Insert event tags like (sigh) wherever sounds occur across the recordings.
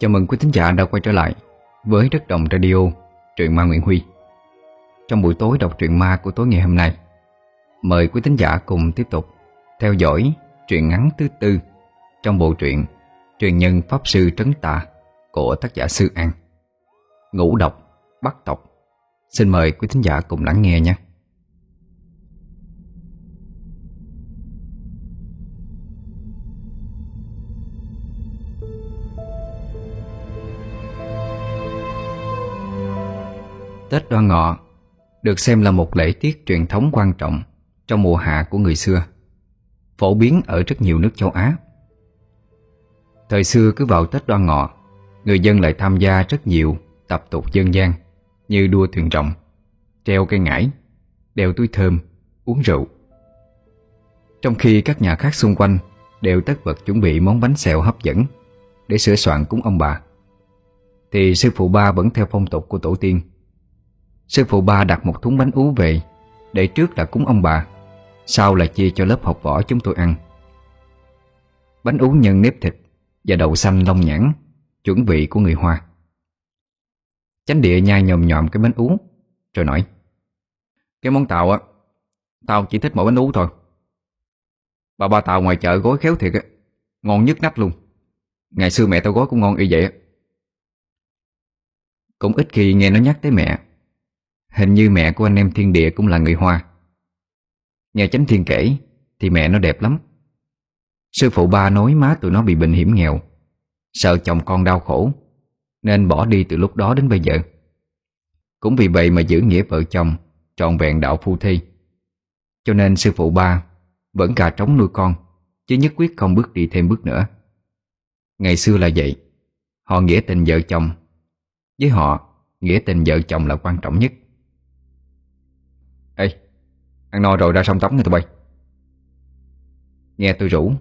Chào mừng quý thính giả đã quay trở lại với Đất Đồng Radio, truyện ma Nguyễn Huy. Trong buổi tối đọc truyện ma của tối ngày hôm nay, mời quý thính giả cùng tiếp tục theo dõi truyện ngắn thứ tư trong bộ truyện Truyền nhân Pháp Sư Trấn Tà của tác giả Sư An. Ngũ độc, bắt tộc. Xin mời quý thính giả cùng lắng nghe nhé. Tết Đoan Ngọ được xem là một lễ tiết truyền thống quan trọng trong mùa hạ của người xưa, phổ biến ở rất nhiều nước châu Á. Thời xưa cứ vào Tết Đoan Ngọ, người dân lại tham gia rất nhiều tập tục dân gian như đua thuyền rồng, treo cây ngải, đeo túi thơm, uống rượu. Trong khi các nhà khác xung quanh đều tất bật chuẩn bị món bánh xèo hấp dẫn để sửa soạn cúng ông bà, thì sư phụ ba vẫn theo phong tục của tổ tiên Sư phụ ba đặt một thúng bánh ú về. Để trước là cúng ông bà, Sau là chia cho lớp học võ chúng tôi ăn. Bánh ú nhân nếp thịt Và đậu xanh long nhãn, Chuẩn vị của người Hoa. Chánh địa nhai nhòm nhòm cái bánh ú, Rồi nói, Cái món tàu á Tao chỉ thích mỗi bánh ú thôi. Bà ba tàu ngoài chợ gói khéo thiệt á, Ngon nhất nách luôn. Ngày xưa mẹ tao gói cũng ngon y vậy Cũng ít khi nghe nó nhắc tới mẹ. Hình như mẹ của anh em thiên địa cũng là người Hoa. Nghe chánh thiên kể, Thì mẹ nó đẹp lắm. Sư phụ ba nói má tụi nó bị bệnh hiểm nghèo. Sợ chồng con đau khổ, Nên bỏ đi từ lúc đó đến bây giờ. Cũng vì vậy mà giữ nghĩa vợ chồng, Trọn vẹn đạo phu thi Cho nên sư phụ ba Vẫn cà trống nuôi con, Chứ nhất quyết không bước đi thêm bước nữa. Ngày xưa là vậy, Họ nghĩa tình vợ chồng Với họ Nghĩa tình vợ chồng là quan trọng nhất. Ê, ăn no rồi ra sông tắm nha tụi bay. Nghe tôi rủ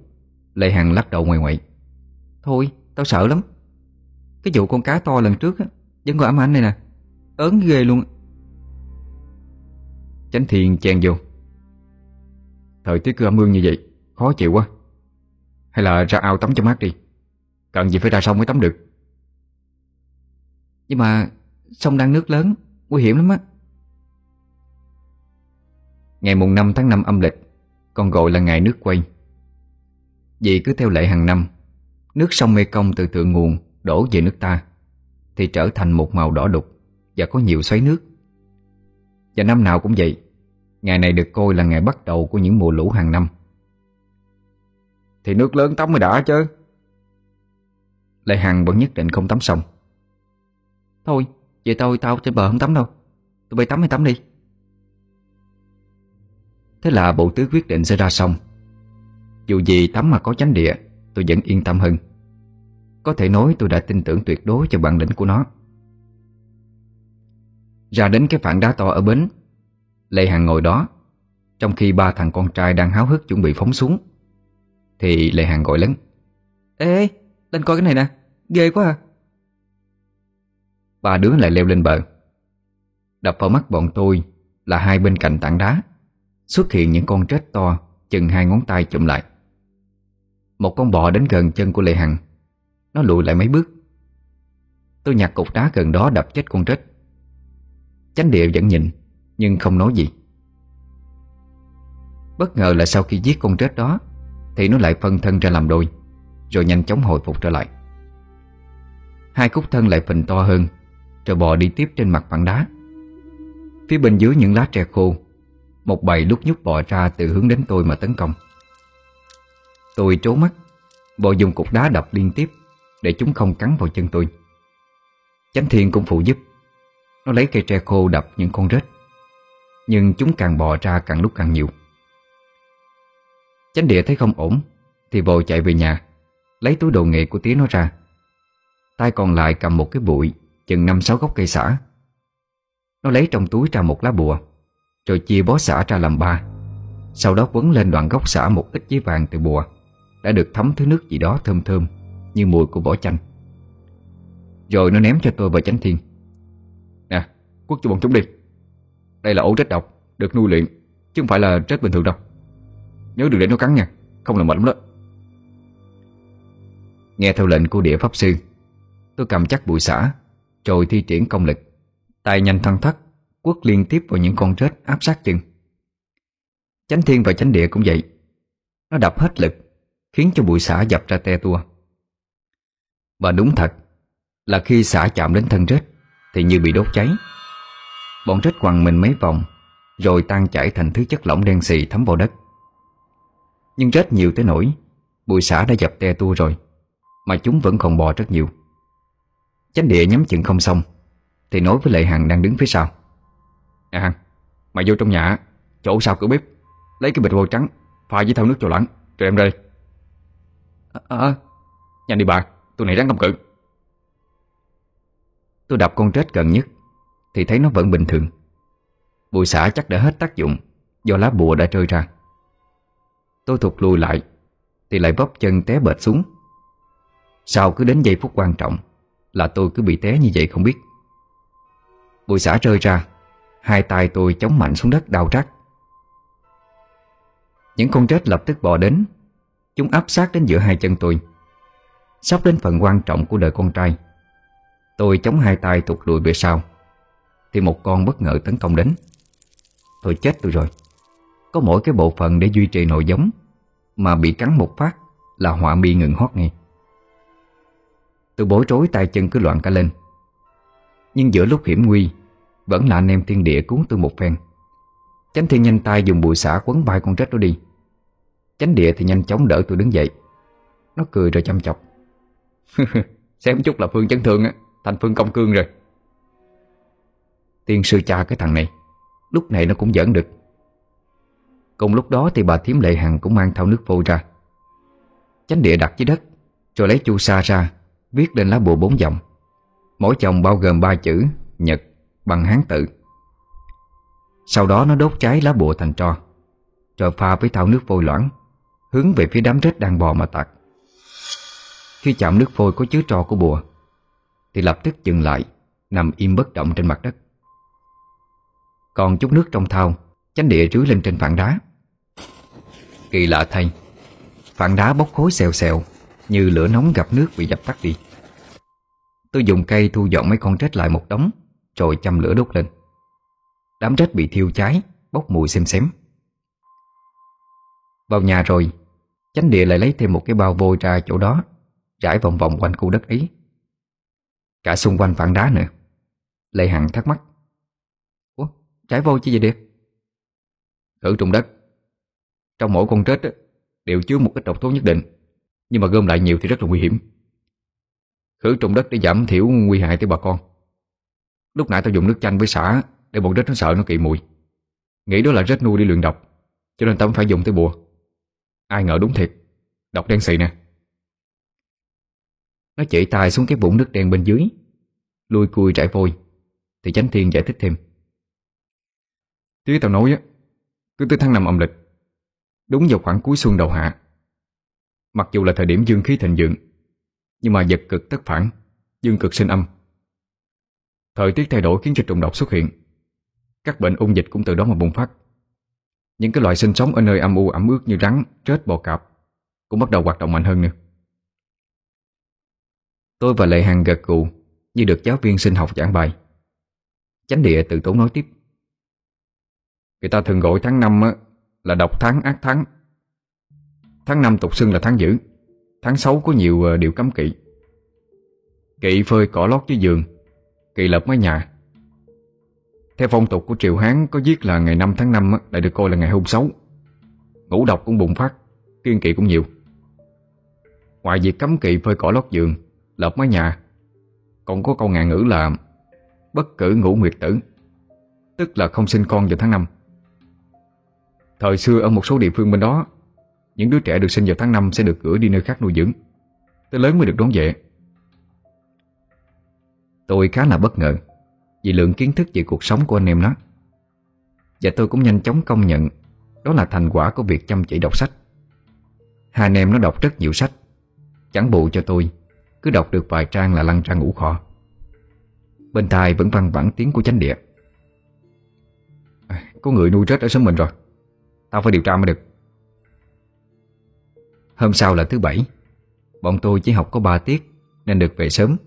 Lê Hằng lắc đầu ngoài ngoại Thôi, tao sợ lắm. Cái vụ con cá to lần trước á Vẫn còn ám ảnh này nè. Ớn ghê luôn Chánh Thiên chen vô. Thời tiết cứ ẩm ương như vậy Khó chịu quá. Hay là ra ao tắm cho mát đi. Cần gì phải ra sông mới tắm được. Nhưng mà Sông đang nước lớn Nguy hiểm lắm á. Ngày mùng 5 tháng 5 âm lịch Còn gọi là ngày nước quay. Vì cứ theo lệ hàng năm Nước sông Mekong từ thượng nguồn Đổ về nước ta Thì trở thành một màu đỏ đục Và có nhiều xoáy nước. Và năm nào cũng vậy Ngày này được coi là ngày bắt đầu của những mùa lũ hàng năm. Thì nước lớn tắm mới đã chứ. Lệ Hằng vẫn nhất định không tắm sông. Thôi, vậy tôi tao trên bờ không tắm đâu. Tụi bay tắm hay tắm đi. Thế là bộ tứ quyết định sẽ ra xong Dù gì tắm mà có chánh địa Tôi vẫn yên tâm hơn. Có thể nói tôi đã tin tưởng tuyệt đối cho bản lĩnh của nó. Ra đến cái phản đá to ở bến Lê Hằng ngồi đó Trong khi ba thằng con trai đang háo hức chuẩn bị phóng xuống Thì Lê Hằng gọi lớn Ê, lên coi cái này nè Ghê quá à. Ba đứa lại leo lên bờ. Đập vào mắt bọn tôi Là hai bên cạnh tảng đá. Xuất hiện những con trết to, Chừng hai ngón tay chụm lại. Một con bò đến gần chân của Lê Hằng. Nó lùi lại mấy bước. Tôi nhặt cục đá gần đó đập chết con trết Chánh địa vẫn nhìn, Nhưng không nói gì. Bất ngờ là sau khi giết con trết đó, Thì nó lại phân thân ra làm đôi, Rồi nhanh chóng hồi phục trở lại. Hai cúc thân lại phình to hơn, Rồi bò đi tiếp trên mặt bằng đá. Phía bên dưới những lá tre khô một bầy lúc nhúc bò ra từ hướng đến tôi mà tấn công. Tôi trố mắt, Bò dùng cục đá đập liên tiếp Để chúng không cắn vào chân tôi. Chánh thiên cũng phụ giúp. Nó lấy cây tre khô đập những con rết, Nhưng chúng càng bò ra càng lúc càng nhiều. Chánh địa thấy không ổn Thì vội chạy về nhà, Lấy túi đồ nghề của tía nó ra. Tay còn lại cầm một cái bụi Chừng năm sáu gốc cây xả. Nó lấy trong túi ra một lá bùa rồi chia bó xả ra làm ba. Sau đó quấn lên đoạn gốc xả một ít giấy vàng từ bùa. Đã được thấm thứ nước gì đó thơm thơm Như mùi của vỏ chanh. Rồi nó ném cho tôi và chánh thiên. Nè, quất cho bọn chúng đi. Đây là ổ rết độc Được nuôi luyện Chứ không phải là rết bình thường đâu. Nhớ đừng để nó cắn nha Không là mệt lắm đó. Nghe theo lệnh của địa pháp sư Tôi cầm chắc bụi xả Rồi thi triển công lực Tay nhanh thân thắt Quất liên tiếp vào những con rết áp sát chân Chánh thiên và chánh địa cũng vậy. Nó đập hết lực, Khiến cho bụi xả dập ra te tua. Và đúng thật, Là khi xả chạm đến thân rết, Thì như bị đốt cháy. Bọn rết quằn mình mấy vòng, Rồi tan chảy thành thứ chất lỏng đen xì thấm vào đất. Nhưng rết nhiều tới nỗi, Bụi xả đã dập te tua rồi, Mà chúng vẫn còn bò rất nhiều. Chánh địa nhắm chừng không xong, Thì nói với Lệ Hằng đang đứng phía sau. Nè Hằng. Mày vô trong nhà Chỗ sau cửa bếp Lấy cái bịch vôi trắng Pha với thau nước cho loãng Rồi em đây À, à. Nhanh đi bà Tôi này ráng công cự. Tôi đập con trết gần nhất Thì thấy nó vẫn bình thường. Bụi xả chắc đã hết tác dụng Do lá bùa đã rơi ra. Tôi thụt lùi lại Thì lại vấp chân té bệt xuống. Sau cứ đến giây phút quan trọng Là tôi cứ bị té như vậy không biết. Bụi xả rơi ra Hai tay tôi chống mạnh xuống đất đau rát Những con rết lập tức bò đến, Chúng áp sát đến giữa hai chân tôi. Sắp đến phần quan trọng của đời con trai, Tôi chống hai tay tụt lùi về sau. Thì một con bất ngờ tấn công đến. Tôi chết tôi rồi. Có mỗi cái bộ phận để duy trì nội giống, Mà bị cắn một phát Là họa mi ngừng hót ngay. Tôi bối rối tay chân cứ loạn cả lên. Nhưng giữa lúc hiểm nguy vẫn là anh em thiên địa cuốn tôi một phen. Chánh thiên nhanh tay dùng bụi xả quấn vai con rết đó đi. Chánh địa thì nhanh chóng đỡ tôi đứng dậy. Nó cười rồi chăm chọc. (laughs) Xem chút là Phương chấn thương á, Thành Phương công cương rồi. Tiên sư cha cái thằng này, Lúc này nó cũng giỡn được. Cùng lúc đó thì bà thím lệ hằng cũng mang thau nước vô ra. Chánh địa đặt dưới đất, Rồi lấy chu sa ra, Viết lên lá bùa bốn dòng. Mỗi chồng bao gồm ba chữ, Nhật bằng hán tự. Sau đó nó đốt cháy lá bùa thành tro Rồi pha với thau nước vôi loãng, Hướng về phía đám rết đang bò mà tạt Khi chạm nước phôi có chứa tro của bùa, Thì lập tức dừng lại, Nằm im bất động trên mặt đất. Còn chút nước trong thau Chánh địa rưới lên trên phản đá. Kỳ lạ thay, Phản đá bốc khối xèo xèo, Như lửa nóng gặp nước bị dập tắt đi. Tôi dùng cây thu dọn mấy con rết lại một đống rồi châm lửa đốt lên. Đám rách bị thiêu cháy Bốc mùi xem xém. Vào nhà rồi Chánh địa lại lấy thêm một cái bao vôi ra chỗ đó Rải vòng vòng quanh khu đất ấy. Cả xung quanh phản đá nữa. Lê Hằng thắc mắc. Ủa, trái vôi chứ gì địa? Khử trùng đất. Trong mỗi con trết đều chứa một ít độc tố nhất định Nhưng mà gom lại nhiều thì rất là nguy hiểm. Khử trùng đất để giảm thiểu nguy hại tới bà con. Lúc nãy tao dùng nước chanh với xả Để bọn rết nó sợ nó kỵ mùi. Nghĩ đó là rết nuôi đi luyện độc, Cho nên tao phải dùng tới bùa. Ai ngờ đúng thiệt, Độc đen xì nè. Nó chỉ tay xuống cái vũng nước đen bên dưới Lui cui trải vôi, Thì chánh thiên giải thích thêm. Tí tao nói á, Cứ tới tháng năm âm lịch, Đúng vào khoảng cuối xuân đầu hạ. Mặc dù là thời điểm dương khí thịnh vượng, Nhưng mà vật cực tất phản, Dương cực sinh âm. Thời tiết thay đổi khiến cho trùng độc xuất hiện Các bệnh ung dịch cũng từ đó mà bùng phát những cái loại sinh sống ở nơi âm u ẩm ướt như rắn, trết, bò cạp cũng bắt đầu hoạt động mạnh hơn nữa. Tôi và Lệ Hằng gật gù như được giáo viên sinh học giảng bài. Chánh địa từ tốn nói tiếp. Người ta thường gọi tháng 5 là độc tháng ác tháng. Tháng 5 tục xưng là tháng dữ, tháng 6 có nhiều ờ, điều cấm kỵ. Kỵ phơi cỏ lót dưới giường, kỳ lợp mái nhà, theo phong tục của Triều Hán có viết là ngày 5 tháng 5 lại được coi là ngày hung xấu. Ngũ độc cũng bùng phát, kiên kỵ cũng nhiều. Ngoài việc cấm kỵ phơi cỏ lót giường, lợp mái nhà, còn có câu ngạn ngữ là bất cử ngũ nguyệt tử, tức là không sinh con vào tháng 5. Thời xưa ở một số địa phương bên đó, những đứa trẻ được sinh vào tháng 5 sẽ được gửi đi nơi khác nuôi dưỡng, tới lớn mới được đón về. Tôi khá là bất ngờ vì lượng kiến thức về cuộc sống của anh em nó. Và tôi cũng nhanh chóng công nhận Đó là thành quả của việc chăm chỉ đọc sách. Hai anh em nó đọc rất nhiều sách. Chẳng bù cho tôi, Cứ đọc được vài trang là lăn ra ngủ khò Bên tai vẫn văng vẳng tiếng của chánh địa. À, có người nuôi chết ở xóm mình rồi. Tao phải điều tra mới được. Hôm sau là thứ bảy, Bọn tôi chỉ học có 3 tiết Nên được về sớm.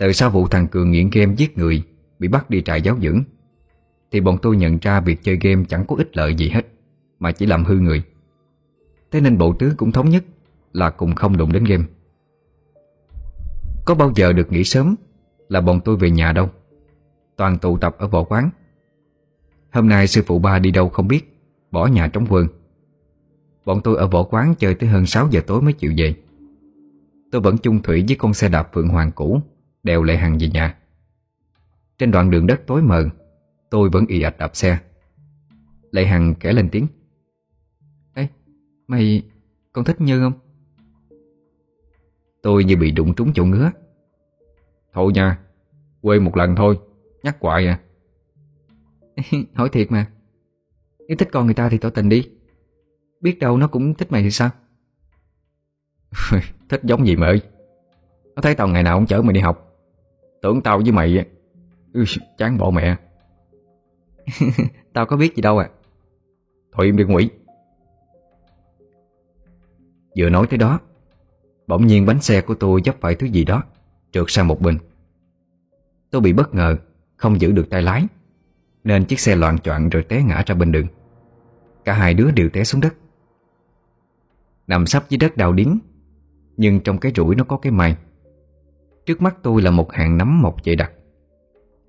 Từ sau vụ thằng Cường nghiện game giết người, Bị bắt đi trại giáo dưỡng, Thì bọn tôi nhận ra việc chơi game chẳng có ích lợi gì hết, Mà chỉ làm hư người. Thế nên bộ tứ cũng thống nhất Là cùng không đụng đến game. Có bao giờ được nghỉ sớm Là bọn tôi về nhà đâu. Toàn tụ tập ở võ quán. Hôm nay sư phụ ba đi đâu không biết, Bỏ nhà trống vườn Bọn tôi ở võ quán chơi tới hơn 6 giờ tối mới chịu về. Tôi vẫn chung thủy với con xe đạp Phượng Hoàng cũ. Đèo Lệ Hằng về nhà. Trên đoạn đường đất tối mờ Tôi vẫn ì ạch đạp xe. Lệ Hằng kể lên tiếng Ê, mày con thích Như không? Tôi như bị đụng trúng chỗ ngứa. Thôi nha Quê một lần thôi Nhắc hoài à. (laughs) Hỏi thiệt mà Nếu thích con người ta thì tỏ tình đi. Biết đâu nó cũng thích mày thì sao? (laughs) Thích giống gì mà ơi? Nó thấy tao ngày nào cũng chở mày đi học. Tưởng tao với mày ừ, Chán bỏ mẹ. (laughs) Tao có biết gì đâu à Thôi im đi quỷ. Vừa nói tới đó Bỗng nhiên bánh xe của tôi dấp phải thứ gì đó Trượt sang một bên. Tôi bị bất ngờ Không giữ được tay lái Nên chiếc xe loạn choạng rồi té ngã ra bên đường. Cả hai đứa đều té xuống đất. Nằm sắp dưới đất đào điếng Nhưng trong cái rủi nó có cái may Trước mắt tôi là một hàng nấm mọc dày đặc.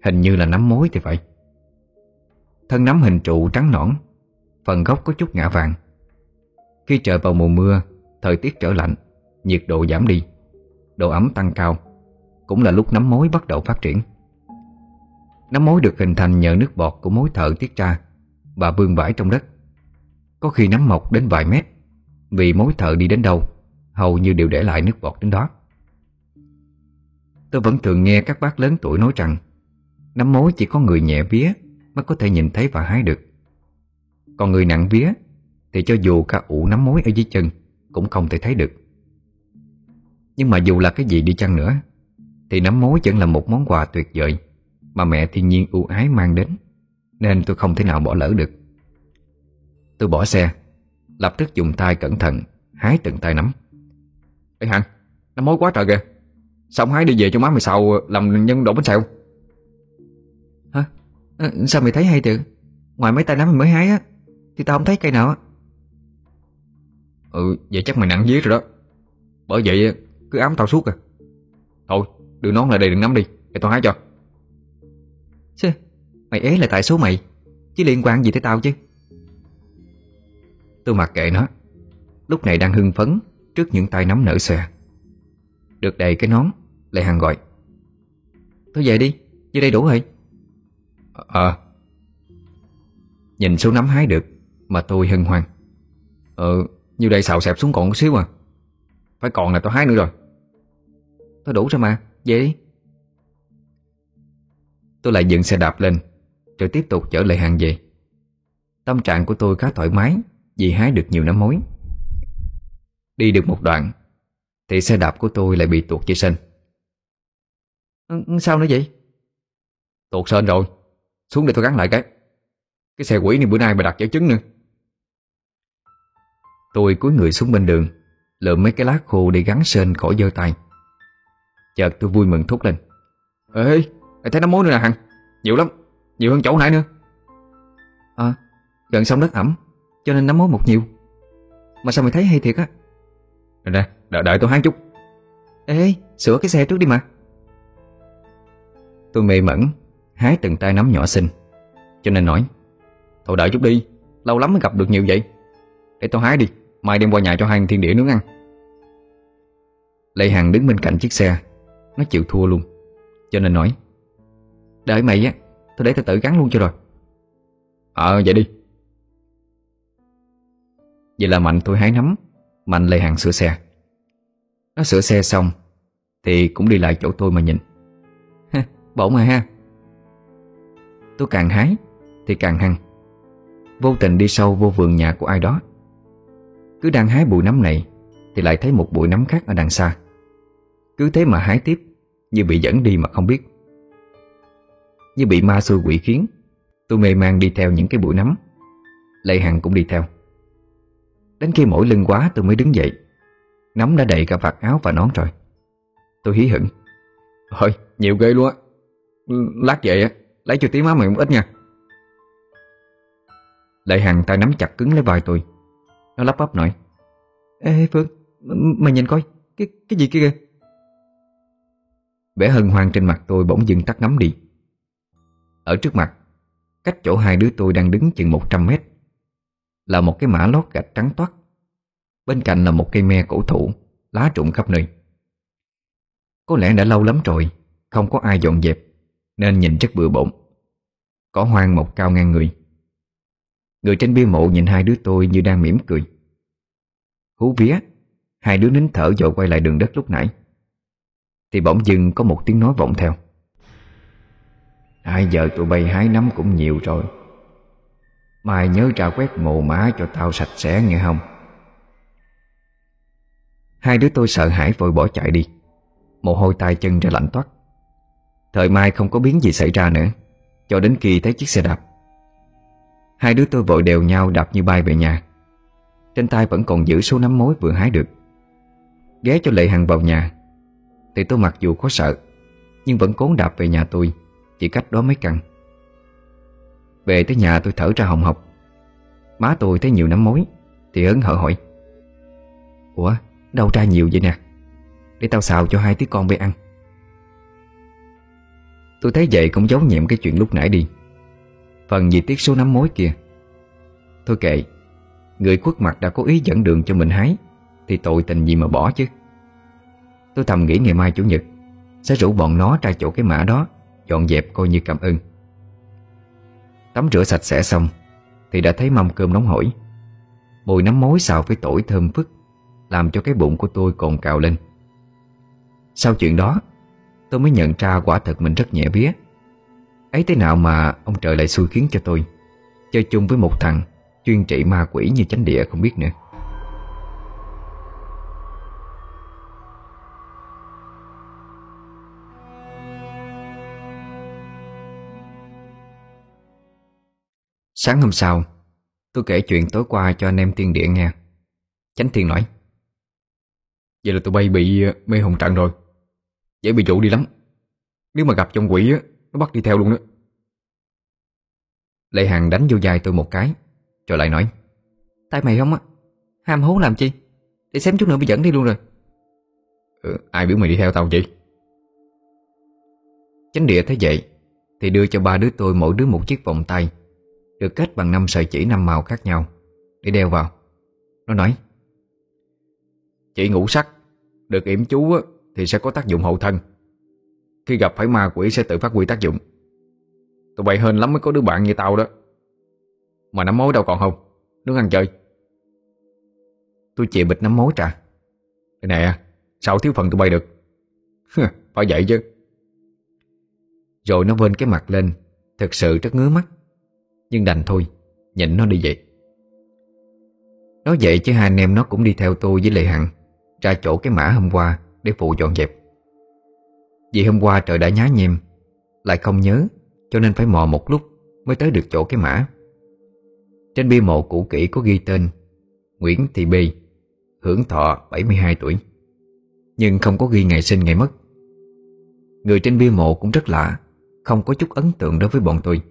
Hình như là nấm mối thì phải. Thân nấm hình trụ trắng nõn, Phần gốc có chút ngã vàng. Khi trời vào mùa mưa, Thời tiết trở lạnh, Nhiệt độ giảm đi, Độ ẩm tăng cao, Cũng là lúc nấm mối bắt đầu phát triển. Nấm mối được hình thành nhờ nước bọt của mối thợ tiết ra Và vương vãi trong đất. Có khi nấm mọc đến vài mét, Vì mối thợ đi đến đâu, Hầu như đều để lại nước bọt đến đó. Tôi vẫn thường nghe các bác lớn tuổi nói rằng nắm mối chỉ có người nhẹ vía Mới có thể nhìn thấy và hái được. Còn người nặng vía Thì cho dù cả ủ nắm mối ở dưới chân Cũng không thể thấy được. Nhưng mà dù là cái gì đi chăng nữa Thì nắm mối vẫn là một món quà tuyệt vời Mà mẹ thiên nhiên ưu ái mang đến Nên tôi không thể nào bỏ lỡ được. Tôi bỏ xe Lập tức dùng tay cẩn thận Hái từng tay nắm. Ê Hằng, nắm mối quá trời kìa. Xong hái đi về cho má mày xào làm nhân đổ bánh xèo? Hả? À, sao mày thấy hay tự? Ngoài mấy tay nắm mày mới hái á Thì tao không thấy cây nào á. Ừ vậy chắc mày nặng vía rồi đó. Bởi vậy cứ ám tao suốt à. Thôi đưa nón lại đây đừng nắm đi Để tao hái cho. Chứ Mày ế là tại số mày Chứ liên quan gì tới tao chứ? Tôi mặc kệ nó. Lúc này đang hưng phấn Trước những tay nắm nở xòe Được đầy cái nón Lệ Hằng gọi. Thôi về đi Dưới đây đủ rồi. Ờ Nhìn số nắm hái được Mà tôi hân hoan. Ờ Như đây xào xẹp xuống còn một xíu à. Phải còn là tao hái nữa rồi. Thôi đủ rồi mà Về đi. Tôi lại dựng xe đạp lên Rồi tiếp tục chở Lệ Hằng về. Tâm trạng của tôi khá thoải mái Vì hái được nhiều nắm mối Đi được một đoạn Thì xe đạp của tôi lại bị tuột dây sên ừ, Sao nữa vậy? Tuột sên rồi. Xuống để tôi gắn lại cái. Cái xe quỷ này bữa nay bà đặt dở trứng nữa. Tôi cúi người xuống bên đường Lượm mấy cái lá khô để gắn sên khỏi giơ tay. Chợt tôi vui mừng thúc lên. Ê, mày thấy nấm mối nữa nè Hằng. Nhiều lắm, nhiều hơn chỗ nãy nữa. À, gần xong đất ẩm Cho nên nấm mối một nhiều. Mà sao mày thấy hay thiệt á? Nè nè, đợi, đợi tôi hái chút. Ê, sửa cái xe trước đi mà Tôi mê mẩn Hái từng tay nắm nhỏ xinh. Cho nên nói Thôi đợi chút đi, lâu lắm mới gặp được nhiều vậy. Để tôi hái đi, mai đem qua nhà cho hai thiên địa nướng ăn. Lê Hằng đứng bên cạnh chiếc xe Nó chịu thua luôn. Cho nên nói Đợi mày á, tôi để tao tự gắn luôn cho rồi. Ờ vậy đi. Vậy là Mạnh tôi hái nắm Mạnh Lê Hằng sửa xe. Nó sửa xe xong Thì cũng đi lại chỗ tôi mà nhìn. Bổn rồi ha. Tôi càng hái Thì càng hăng. Vô tình đi sâu vô vườn nhà của ai đó. Cứ đang hái bụi nấm này Thì lại thấy một bụi nấm khác ở đằng xa. Cứ thế mà hái tiếp, Như bị dẫn đi mà không biết. Như bị ma xui quỷ khiến, Tôi mê man đi theo những cái bụi nấm. Lệ Hằng cũng đi theo. Đến khi mỏi lưng quá, tôi mới đứng dậy. Nấm đã đầy cả vạt áo và nón rồi. Tôi hí hửng. Thôi nhiều ghê luôn á. Lát vậy á, Lấy cho tí má mày một ít nha. Đại Hằng tay nắm chặt cứng lấy vai tôi. Nó lắp bắp nói, Ê Phương Mày nhìn coi, Cái cái gì kia kìa? Vẻ hân hoan trên mặt tôi bỗng dừng tắt ngắm đi. Ở trước mặt, Cách chỗ hai đứa tôi đang đứng chừng 100 mét, Là một cái mã lót gạch trắng toát. Bên cạnh là một cây me cổ thụ, Lá trụng khắp nơi. Có lẽ đã lâu lắm rồi, Không có ai dọn dẹp. Nên nhìn rất bừa bộn. Có hoang một cao ngang người. Người trên bia mộ nhìn hai đứa tôi như đang mỉm cười. Hú vía, Hai đứa nín thở rồi quay lại đường đất lúc nãy. Thì bỗng dưng có một tiếng nói vọng theo. Hai giờ tụi bay hái nấm cũng nhiều rồi. Mai nhớ ra quét mồ mã cho tao sạch sẽ nghe không? Hai đứa tôi sợ hãi vội bỏ chạy đi. Mồ hôi tay chân ra lạnh toát. Thời mai không có biến gì xảy ra nữa. Cho đến khi thấy chiếc xe đạp. Hai đứa tôi vội đều nhau đạp như bay về nhà. Trên tay vẫn còn giữ số nắm mối vừa hái được. Ghé cho Lệ Hằng vào nhà. Thì tôi mặc dù có sợ, Nhưng vẫn cố đạp về nhà tôi, Chỉ cách đó mấy căn. Về tới nhà tôi thở ra hồng hộc. Má tôi thấy nhiều nắm mối, Thì ấn hở hỏi. Ủa đâu ra nhiều vậy nè? Để tao xào cho hai tí con về ăn. Tôi thấy vậy cũng giấu nhiệm cái chuyện lúc nãy đi. Phần gì tiếc số nắm mối kia? Thôi kệ, Người khuất mặt đã có ý dẫn đường cho mình hái, Thì tội tình gì mà bỏ chứ? Tôi thầm nghĩ ngày mai Chủ nhật, Sẽ rủ bọn nó ra chỗ cái mã đó, Dọn dẹp coi như cảm ơn. Tắm rửa sạch sẽ xong, Thì đã thấy mâm cơm nóng hổi. Mùi nấm mối xào với tỏi thơm phức, Làm cho cái bụng của tôi còn cào lên. Sau chuyện đó Tôi mới nhận ra quả thật mình rất nhẹ vía. Ấy thế nào mà ông trời lại xui khiến cho tôi? Chơi chung với một thằng Chuyên trị ma quỷ như chánh địa không biết nữa. Sáng hôm sau, Tôi kể chuyện tối qua cho anh em tiên địa nghe. Chánh thiên nói, Vậy là tụi bay bị mê hồn trận rồi. Dễ bị dụ đi lắm. Nếu mà gặp trong quỷ á Nó bắt đi theo luôn đó. Lệ Hằng đánh vô vai tôi một cái Rồi lại nói Tại mày không á? Ham hố làm chi? Để xem chút nữa bị dẫn đi luôn rồi. Ừ, Ai biểu mày đi theo tao vậy? Chánh địa thấy vậy Thì đưa cho ba đứa tôi mỗi đứa một chiếc vòng tay Được kết bằng năm sợi chỉ năm màu khác nhau Để đeo vào. Nó nói chị ngủ sắc Được yểm chú á, thì sẽ có tác dụng hậu thân. Khi gặp phải ma quỷ sẽ tự phát huy tác dụng. Tụi bay hên lắm mới có đứa bạn như tao đó. Mà nắm mối đâu còn không Đứng ăn chơi. Tôi chịu bịch nắm mối trà. Nè, Sao thiếu phần tụi bay được? Phải vậy chứ. Rồi nó vên cái mặt lên Thật sự rất ngứa mắt. Nhưng đành thôi Nhịn nó đi vậy. Nói vậy chứ hai anh em nó cũng đi theo tôi với Lệ Hằng, Ra chỗ cái mã hôm qua. Để phụ dọn dẹp. Vì hôm qua trời đã nhá nhem, Lại không nhớ, Cho nên phải mò một lúc Mới tới được chỗ cái mã. Trên bia mộ cũ kỹ có ghi tên Nguyễn Thị Bì Hưởng thọ 72 tuổi, Nhưng không có ghi ngày sinh ngày mất. Người trên bia mộ cũng rất lạ, Không có chút ấn tượng đối với bọn tôi.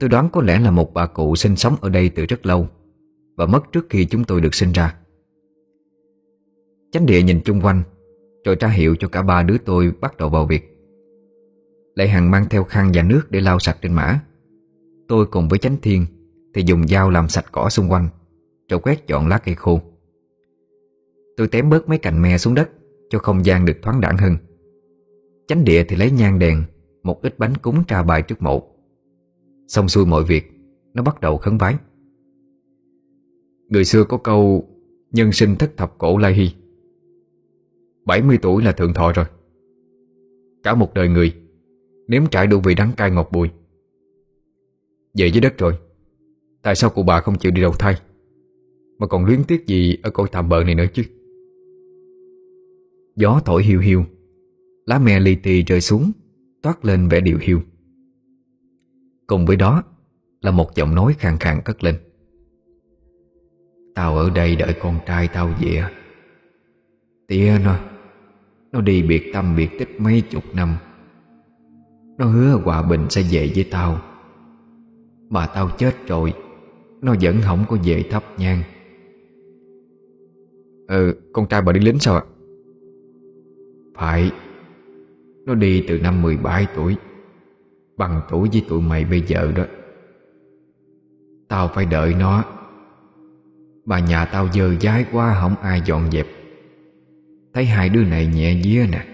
Tôi đoán có lẽ là một bà cụ sinh sống ở đây từ rất lâu Và mất trước khi chúng tôi được sinh ra. Chánh địa nhìn chung quanh, Rồi tra hiệu cho cả ba đứa tôi bắt đầu vào việc. Lệ Hằng mang theo khăn và nước để lau sạch trên mã. Tôi cùng với chánh thiên Thì dùng dao làm sạch cỏ xung quanh, Rồi quét dọn lá cây khô. Tôi tém bớt mấy cành me xuống đất, Cho không gian được thoáng đẳng hơn. Chánh địa thì lấy nhang đèn, Một ít bánh cúng tra bài trước mộ. Xong xuôi mọi việc, Nó bắt đầu khấn vái. Người xưa có câu, Nhân sinh thất thập cổ lai hy 70 tuổi là thượng thọ rồi. Cả một đời người, Nếm trải đủ vị đắng cay ngọt bùi. Về với đất rồi, Tại sao cụ bà không chịu đi đầu thai? Mà còn luyến tiếc gì Ở cõi tạm bờ này nữa chứ? Gió thổi hiu hiu, Lá me li ti rơi xuống, Toát lên vẻ điều hiu. Cùng với đó Là một giọng nói khàn khàn cất lên. Tao ở đây đợi con trai tao về. Tía nó. Nó đi biệt tâm biệt tích mấy chục năm. Nó hứa hòa bình sẽ về với tao. Mà tao chết rồi, Nó vẫn không có về thắp nhang. Ừ con trai bà đi lính sao ạ? Phải. Nó đi từ năm 17 tuổi, Bằng tuổi với tụi mày bây giờ đó. Tao phải đợi nó. Bà nhà tao dơ dái quá, Không ai dọn dẹp Thấy hai đứa này nhẹ día nè.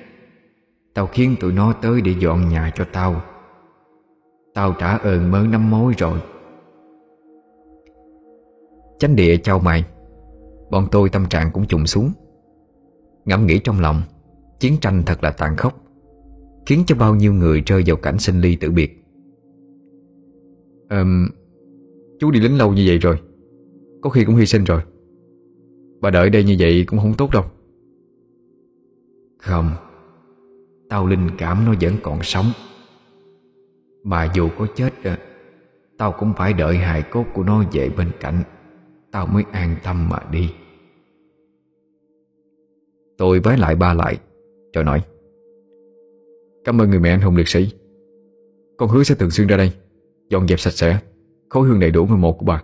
Tao khiến tụi nó tới để dọn nhà cho tao. Tao trả ơn mớ năm mối rồi. Chánh địa chào mày. Bọn tôi tâm trạng cũng trùng xuống. Ngẫm nghĩ trong lòng Chiến tranh thật là tàn khốc Khiến cho bao nhiêu người rơi vào cảnh sinh ly tử biệt. Um, Chú đi lính lâu như vậy rồi Có khi cũng hy sinh rồi. Bà đợi đây như vậy cũng không tốt đâu. Không Tao linh cảm nó vẫn còn sống. Mà dù có chết ờ, Tao cũng phải đợi hài cốt của nó về bên cạnh. Tao mới an tâm mà đi. Tôi với lại ba lại Rồi nói. Cảm ơn người mẹ anh hùng liệt sĩ. Con hứa sẽ thường xuyên ra đây Dọn dẹp sạch sẽ Khối hương đầy đủ người một của bà.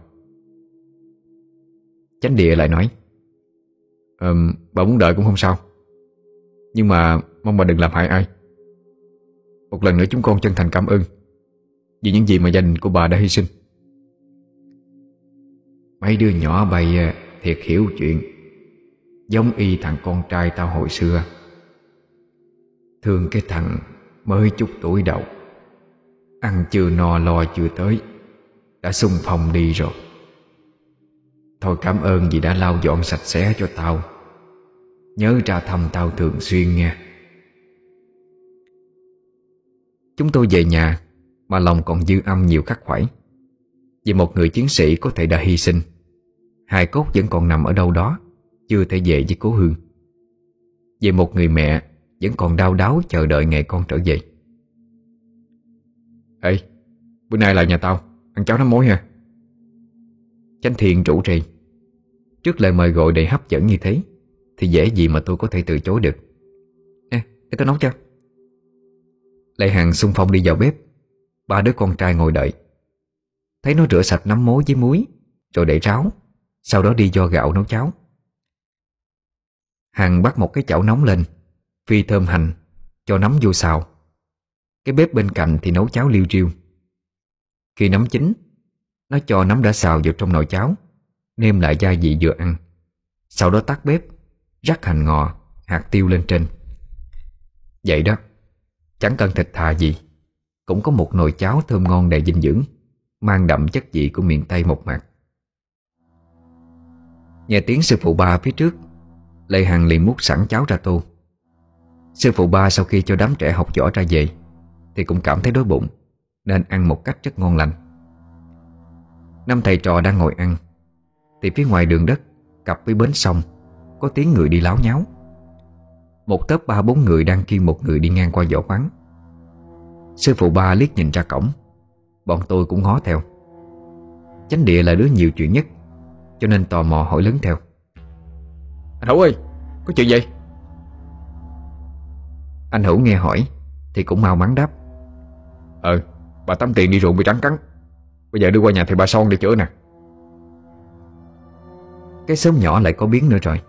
Chánh địa lại nói. Um, Bà muốn đợi cũng không sao. Nhưng mà mong bà đừng làm hại ai. Một lần nữa chúng con chân thành cảm ơn Vì những gì mà gia đình của bà đã hy sinh. Mấy đứa nhỏ bày à, thiệt hiểu chuyện. Giống y thằng con trai tao hồi xưa. Thương cái thằng mới chút tuổi đầu. Ăn chưa no lo chưa tới. Đã xung phong đi rồi. Thôi cảm ơn vì đã lau dọn sạch sẽ cho tao. Nhớ ra thăm tao thường xuyên nha. Chúng tôi về nhà, Mà lòng còn dư âm nhiều khắc khoải. Vì một người chiến sĩ có thể đã hy sinh, Hài cốt vẫn còn nằm ở đâu đó, Chưa thể về với cố hương. Về một người mẹ Vẫn còn đau đáu chờ đợi ngày con trở về. Ê, Bữa nay lại nhà tao, Ăn cháo nấm mối ha. Chánh thiện rủ rì Trước lời mời gọi đầy hấp dẫn như thế thì dễ gì mà tôi có thể từ chối được. Nè, để tôi nấu cho. Lệ Hằng xung phong đi vào bếp. Ba đứa con trai ngồi đợi. Thấy nó rửa sạch nấm mối với muối Rồi để ráo. Sau đó đi do gạo nấu cháo. Hằng bắt một cái chảo nóng lên Phi thơm hành Cho nấm vô xào. Cái bếp bên cạnh thì nấu cháo liêu riêu. Khi nấm chín Nó cho nấm đã xào vào trong nồi cháo Nêm lại gia vị vừa ăn. Sau đó tắt bếp. Rắc hành ngò, hạt tiêu lên trên. Vậy đó Chẳng cần thịt thà gì Cũng có một nồi cháo thơm ngon đầy dinh dưỡng Mang đậm chất vị của miền Tây một mặt Nghe tiếng sư phụ ba phía trước Lê Hằng liền múc sẵn cháo ra tô. Sư phụ ba sau khi cho đám trẻ học võ ra về Thì cũng cảm thấy đói bụng Nên ăn một cách rất ngon lành. Năm thầy trò đang ngồi ăn Thì phía ngoài đường đất Cặp với bến sông có tiếng người đi láo nháo. Một tớp ba bốn người đang kiêng một người đi ngang qua võ quán Sư phụ ba liếc nhìn ra cổng. Bọn tôi cũng ngó theo. Chánh địa là đứa nhiều chuyện nhất Cho nên tò mò hỏi lớn theo. Anh Hữu ơi Có chuyện gì? Anh Hữu nghe hỏi Thì cũng mau mắn đáp. Ờ Bà Tâm Tiền đi ruộng bị trắng cắn. Bây giờ đưa qua nhà thầy bà Son để chữa nè. Cái xóm nhỏ lại có biến nữa rồi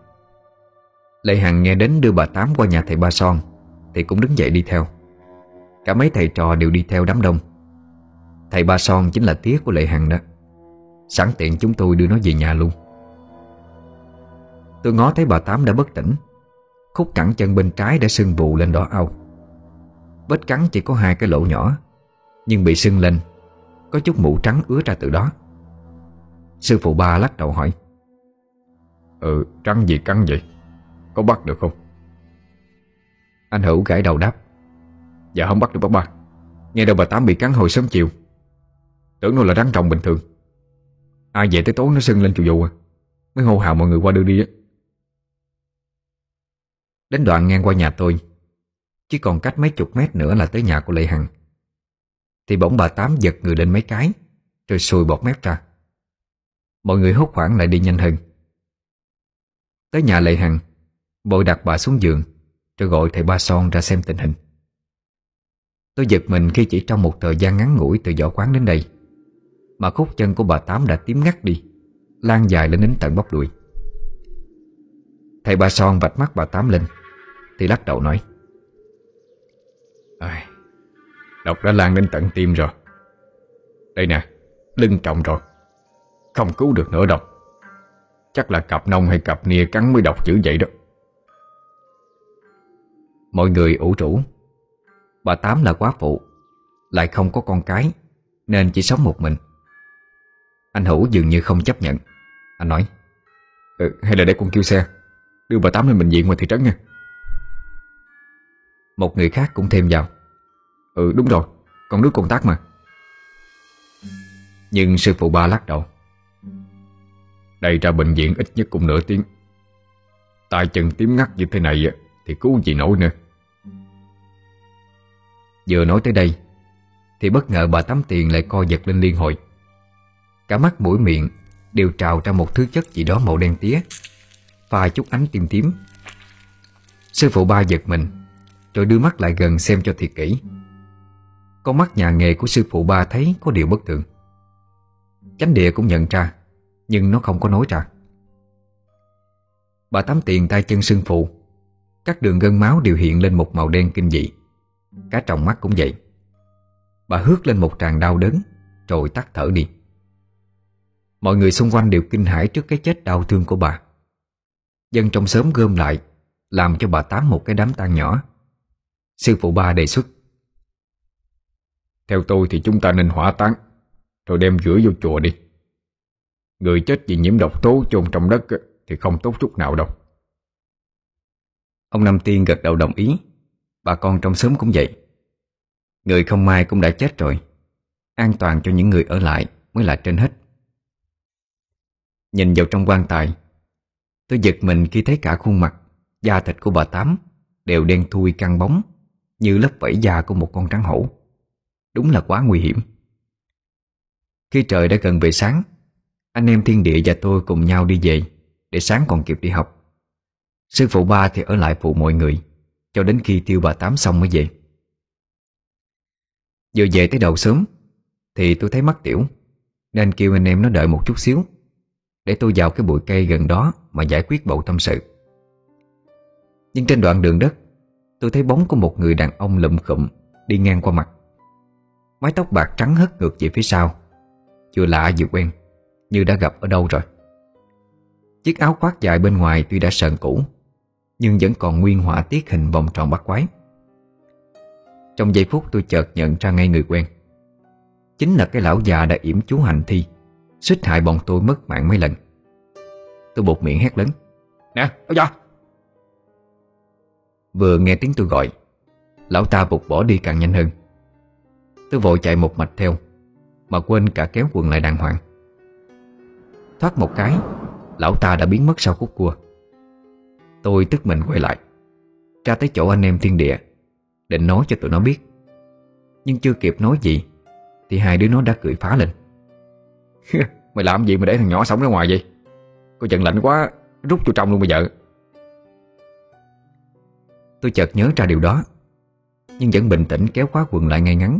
Lệ Hằng nghe đến đưa bà Tám qua nhà thầy Ba Son, Thì cũng đứng dậy đi theo. Cả mấy thầy trò đều đi theo đám đông. Thầy Ba Son chính là tía của Lệ Hằng đó. Sẵn tiện chúng tôi đưa nó về nhà luôn. Tôi ngó thấy bà Tám đã bất tỉnh. Khúc cẳng chân bên trái đã sưng vụ lên đỏ au. Vết cắn chỉ có hai cái lỗ nhỏ, Nhưng bị sưng lên, Có chút mũ trắng ứa ra từ đó. Sư phụ ba lắc đầu hỏi Ừ trắng gì cắn vậy? Có bắt được không? Anh Hữu gãi đầu đáp. Dạ không bắt được, bác ba. Nghe đâu bà Tám bị cắn hồi sớm chiều. Tưởng nó là rắn trồng bình thường. Ai về tới tối nó sưng lên chịu vụ à. Mới hô hào mọi người qua đưa đi á. Đến đoạn ngang qua nhà tôi, Chỉ còn cách mấy chục mét nữa là tới nhà của Lệ Hằng. Thì bỗng bà Tám giật người lên mấy cái, Rồi sùi bọt mép ra. Mọi người hốt hoảng lại đi nhanh hơn. Tới nhà Lệ Hằng Bội đặt bà xuống giường Rồi gọi thầy Ba Son ra xem tình hình. Tôi giật mình khi chỉ trong một thời gian ngắn ngủi từ võ quán đến đây Mà khúc chân của bà Tám đã tím ngắt đi Lan dài lên đến tận bắp đùi. Thầy Ba Son vạch mắt bà Tám lên Thì lắc đầu nói à, Độc đã lan đến tận tim rồi. Đây nè Lưng trọng rồi Không cứu được nữa đâu Chắc là cặp nông hay cặp nia cắn mới độc dữ vậy đó. Mọi người ủ rũ. Bà Tám là quá phụ Lại không có con cái Nên chỉ sống một mình. Anh Hữu dường như không chấp nhận. Anh nói ừ, Hay là để con kêu xe Đưa bà Tám lên bệnh viện ngoài thị trấn nha. Một người khác cũng thêm vào Ừ đúng rồi Con đứa công tác mà. Nhưng sư phụ ba lắc đầu Đây ra bệnh viện ít nhất cũng nửa tiếng. Tay chân tím ngắt như thế này Thì cứu gì nổi nữa. Vừa nói tới đây, Thì bất ngờ bà tắm Tiền lại co giật lên liên hồi. Cả mắt mũi miệng Đều trào ra một thứ chất gì đó màu đen tía, Pha chút ánh tím tím. Sư phụ ba giật mình, Rồi đưa mắt lại gần xem cho thiệt kỹ. Con mắt nhà nghề của sư phụ ba thấy có điều bất thường. Chánh địa cũng nhận ra, Nhưng nó không có nói ra. Bà tắm Tiền tay chân sưng phụ Các đường gân máu đều hiện lên một màu đen kinh dị. Cả trong mắt cũng vậy. Bà hước lên một tràng đau đớn, Rồi tắt thở đi. Mọi người xung quanh đều kinh hãi trước cái chết đau thương của bà. Dân trong xóm gom lại, Làm cho bà Tám một cái đám tang nhỏ. Sư phụ ba đề xuất, Theo tôi thì chúng ta nên hỏa táng, Rồi đem rửa vô chùa đi. Người chết vì nhiễm độc tố chôn trong đất Thì không tốt chút nào đâu. Ông Năm Tiên gật đầu đồng ý. Bà con trong xóm cũng vậy. Người không may cũng đã chết rồi. An toàn cho những người ở lại Mới là trên hết. Nhìn vào trong quan tài, Tôi giật mình khi thấy cả khuôn mặt, Da thịt của bà Tám Đều đen thui căng bóng, Như lớp vảy da của một con trắng hổ. Đúng là quá nguy hiểm. Khi trời đã gần về sáng, Anh em thiên địa và tôi cùng nhau đi về Để sáng còn kịp đi học. Sư phụ ba thì ở lại phụ mọi người. Cho đến khi tiêu bà Tám xong mới về. Vừa về tới đầu sớm, Thì tôi thấy mắt tiểu, Nên kêu anh em nó đợi một chút xíu, Để tôi vào cái bụi cây gần đó Mà giải quyết bầu tâm sự. Nhưng trên đoạn đường đất, Tôi thấy bóng của một người đàn ông lụm khụm Đi ngang qua mặt. Mái tóc bạc trắng hất ngược về phía sau Vừa lạ vừa quen, Như đã gặp ở đâu rồi. Chiếc áo khoác dài bên ngoài tuy đã sờn cũ nhưng vẫn còn nguyên họa tiết hình vòng tròn bắt quái. Trong giây phút tôi chợt nhận ra ngay người quen. Chính là cái lão già đã yểm chú hành thi Xích hại bọn tôi mất mạng mấy lần. Tôi buộc miệng hét lớn. Nè, áo da Vừa nghe tiếng tôi gọi Lão ta bục bỏ đi càng nhanh hơn. Tôi vội chạy một mạch theo Mà quên cả kéo quần lại đàng hoàng. Thoát một cái Lão ta đã biến mất sau khúc cua Tôi tức mình quay lại. Ra tới chỗ anh em thiên địa, Định nói cho tụi nó biết. Nhưng chưa kịp nói gì, Thì hai đứa nó đã cười phá lên. (laughs) Mày làm gì mà để thằng nhỏ sống ra ngoài vậy? Cô giận lạnh quá, Rút vô trong luôn bây giờ Tôi chợt nhớ ra điều đó, Nhưng vẫn bình tĩnh kéo khóa quần lại ngay ngắn,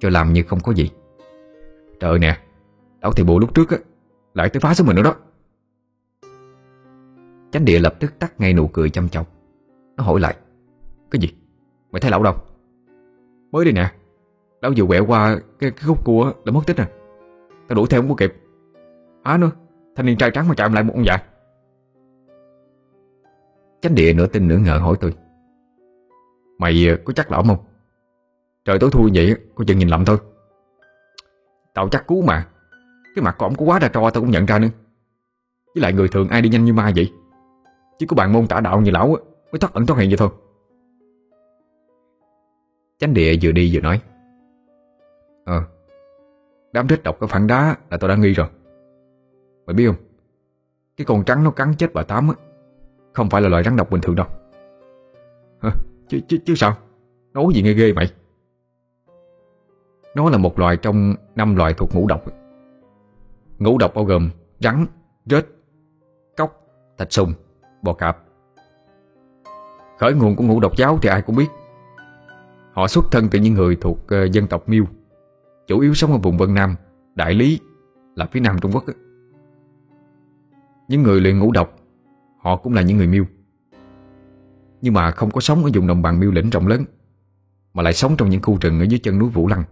Cho làm như không có gì. Trời nè Lão thì bộ lúc trước á, Lại tới phá số mình nữa đó. Chánh địa lập tức tắt ngay nụ cười chăm chọc. Nó hỏi lại Cái gì? Mày thấy lão đâu? Mới đi nè Lão vừa quẹo qua cái, cái khúc cua đã mất tích rồi Tao đuổi theo không có kịp. Á nữa Thanh niên trai trắng mà chạm lại một ông già. Chánh địa nửa tin nửa ngờ hỏi tôi Mày có chắc lão không? Trời tối thui vậy Cô chừng nhìn lầm thôi. Tao chắc cú mà Cái mặt của ổng có quá đa trò, tao cũng nhận ra nữa. Với lại người thường ai đi nhanh như ma vậy? Chứ có bạn môn tả đạo như lão Mới thoát ẩn thoát hiện vậy thôi. Chánh địa vừa đi vừa nói Ờ Đám rết độc ở phản đá là tôi đã nghi rồi. Mày biết không? Cái con trắng nó cắn chết bà Tám á Không phải là loại rắn độc bình thường đâu. Hả? Chứ, chứ, chứ sao? Nói gì nghe ghê mày Nó là một loài trong năm loài thuộc ngũ độc. Ngũ độc bao gồm rắn, rết, cóc, thạch sùng, bò cạp. Khởi nguồn của ngũ độc giáo thì ai cũng biết. Họ xuất thân từ những người thuộc uh, dân tộc Miêu. Chủ yếu sống ở vùng Vân Nam Đại Lý Là phía nam Trung Quốc. Những người luyện ngũ độc Họ cũng là những người Miêu. Nhưng mà không có sống ở vùng đồng bằng Miêu lĩnh rộng lớn Mà lại sống trong những khu rừng ở dưới chân núi Vũ Lăng.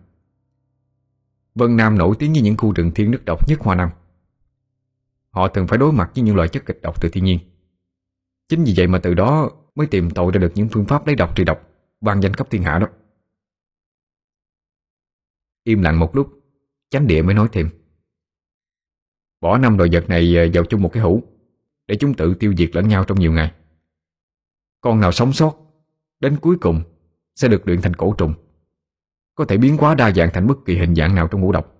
Vân Nam nổi tiếng với những khu rừng thiên nước độc nhất Hoa Nam. Họ thường phải đối mặt với những loại chất kịch độc từ thiên nhiên. Chính vì vậy mà từ đó mới tìm tòi ra được những phương pháp lấy độc trị độc ban danh cấp thiên hạ đó. Im lặng một lúc, chánh địa mới nói thêm. Bỏ năm đồ vật này ờ, vào chung một cái hũ để chúng tự tiêu diệt lẫn nhau trong nhiều ngày. Con nào sống sót, đến cuối cùng sẽ được luyện thành cổ trùng. Có thể biến hóa đa dạng thành bất kỳ hình dạng nào trong ngũ độc.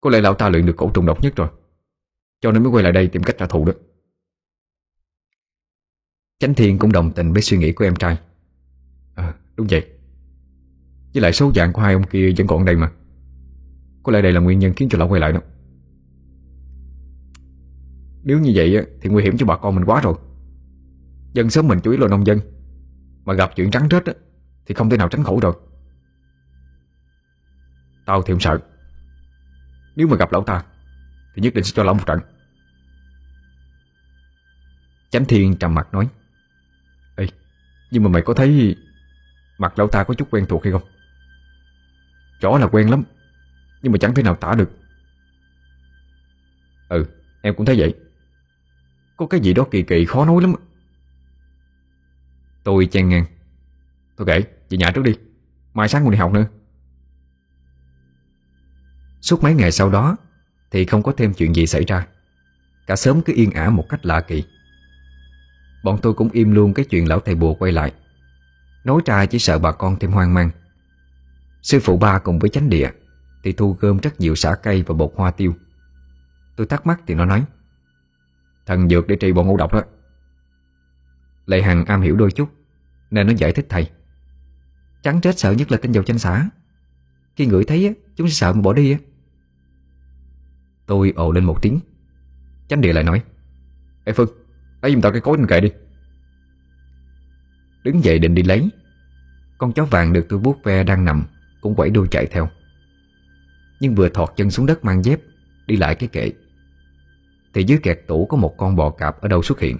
Có lẽ lão ta luyện được cổ trùng độc nhất rồi. Cho nên mới quay lại đây tìm cách trả thù đó. Chánh Thiên cũng đồng tình với suy nghĩ của em trai. À đúng vậy. Với lại số dạng của hai ông kia vẫn còn đây mà. Có lẽ đây là nguyên nhân khiến cho lão quay lại đó. Nếu như vậy thì nguy hiểm cho bà con mình quá rồi. Dân sớm mình chú ý là nông dân. Mà gặp chuyện trắng rết Thì không thể nào tránh khỏi rồi. Tao thì không sợ. Nếu mà gặp lão ta, Thì nhất định sẽ cho lão một trận. Chánh Thiên trầm mặt nói nhưng mà mày có thấy Mặt lão ta có chút quen thuộc hay không? Rõ là quen lắm Nhưng mà chẳng thể nào tả được. Ừ, em cũng thấy vậy. Có cái gì đó kỳ kỳ khó nói lắm. Tôi chen ngang. Thôi kệ, về nhà trước đi. Mai sáng còn đi học nữa. Suốt mấy ngày sau đó Thì không có thêm chuyện gì xảy ra. Cả sớm cứ yên ả một cách lạ kỳ. Bọn tôi cũng im luôn cái chuyện lão thầy bùa quay lại. Nói ra chỉ sợ bà con thêm hoang mang. Sư phụ ba cùng với chánh địa, Thì thu gom rất nhiều xả cây và bột hoa tiêu. Tôi thắc mắc thì nó nói, Thần dược để trị bọn ngũ độc đó. Lệ Hằng am hiểu đôi chút, Nên nó giải thích thầy. Trắng chết sợ nhất là tinh dầu chanh xả. Khi ngửi thấy chúng sẽ sợ mà bỏ đi Tôi ồ lên một tiếng. Chánh địa lại nói, Ê Phương Lấy giùm tao cái cối trên kệ đi. Đứng dậy định đi lấy, Con chó vàng được tôi vuốt ve đang nằm Cũng quẩy đuôi chạy theo. Nhưng vừa thọt chân xuống đất mang dép, Đi lại cái kệ. Thì dưới kẹt tủ có một con bò cạp ở đâu xuất hiện.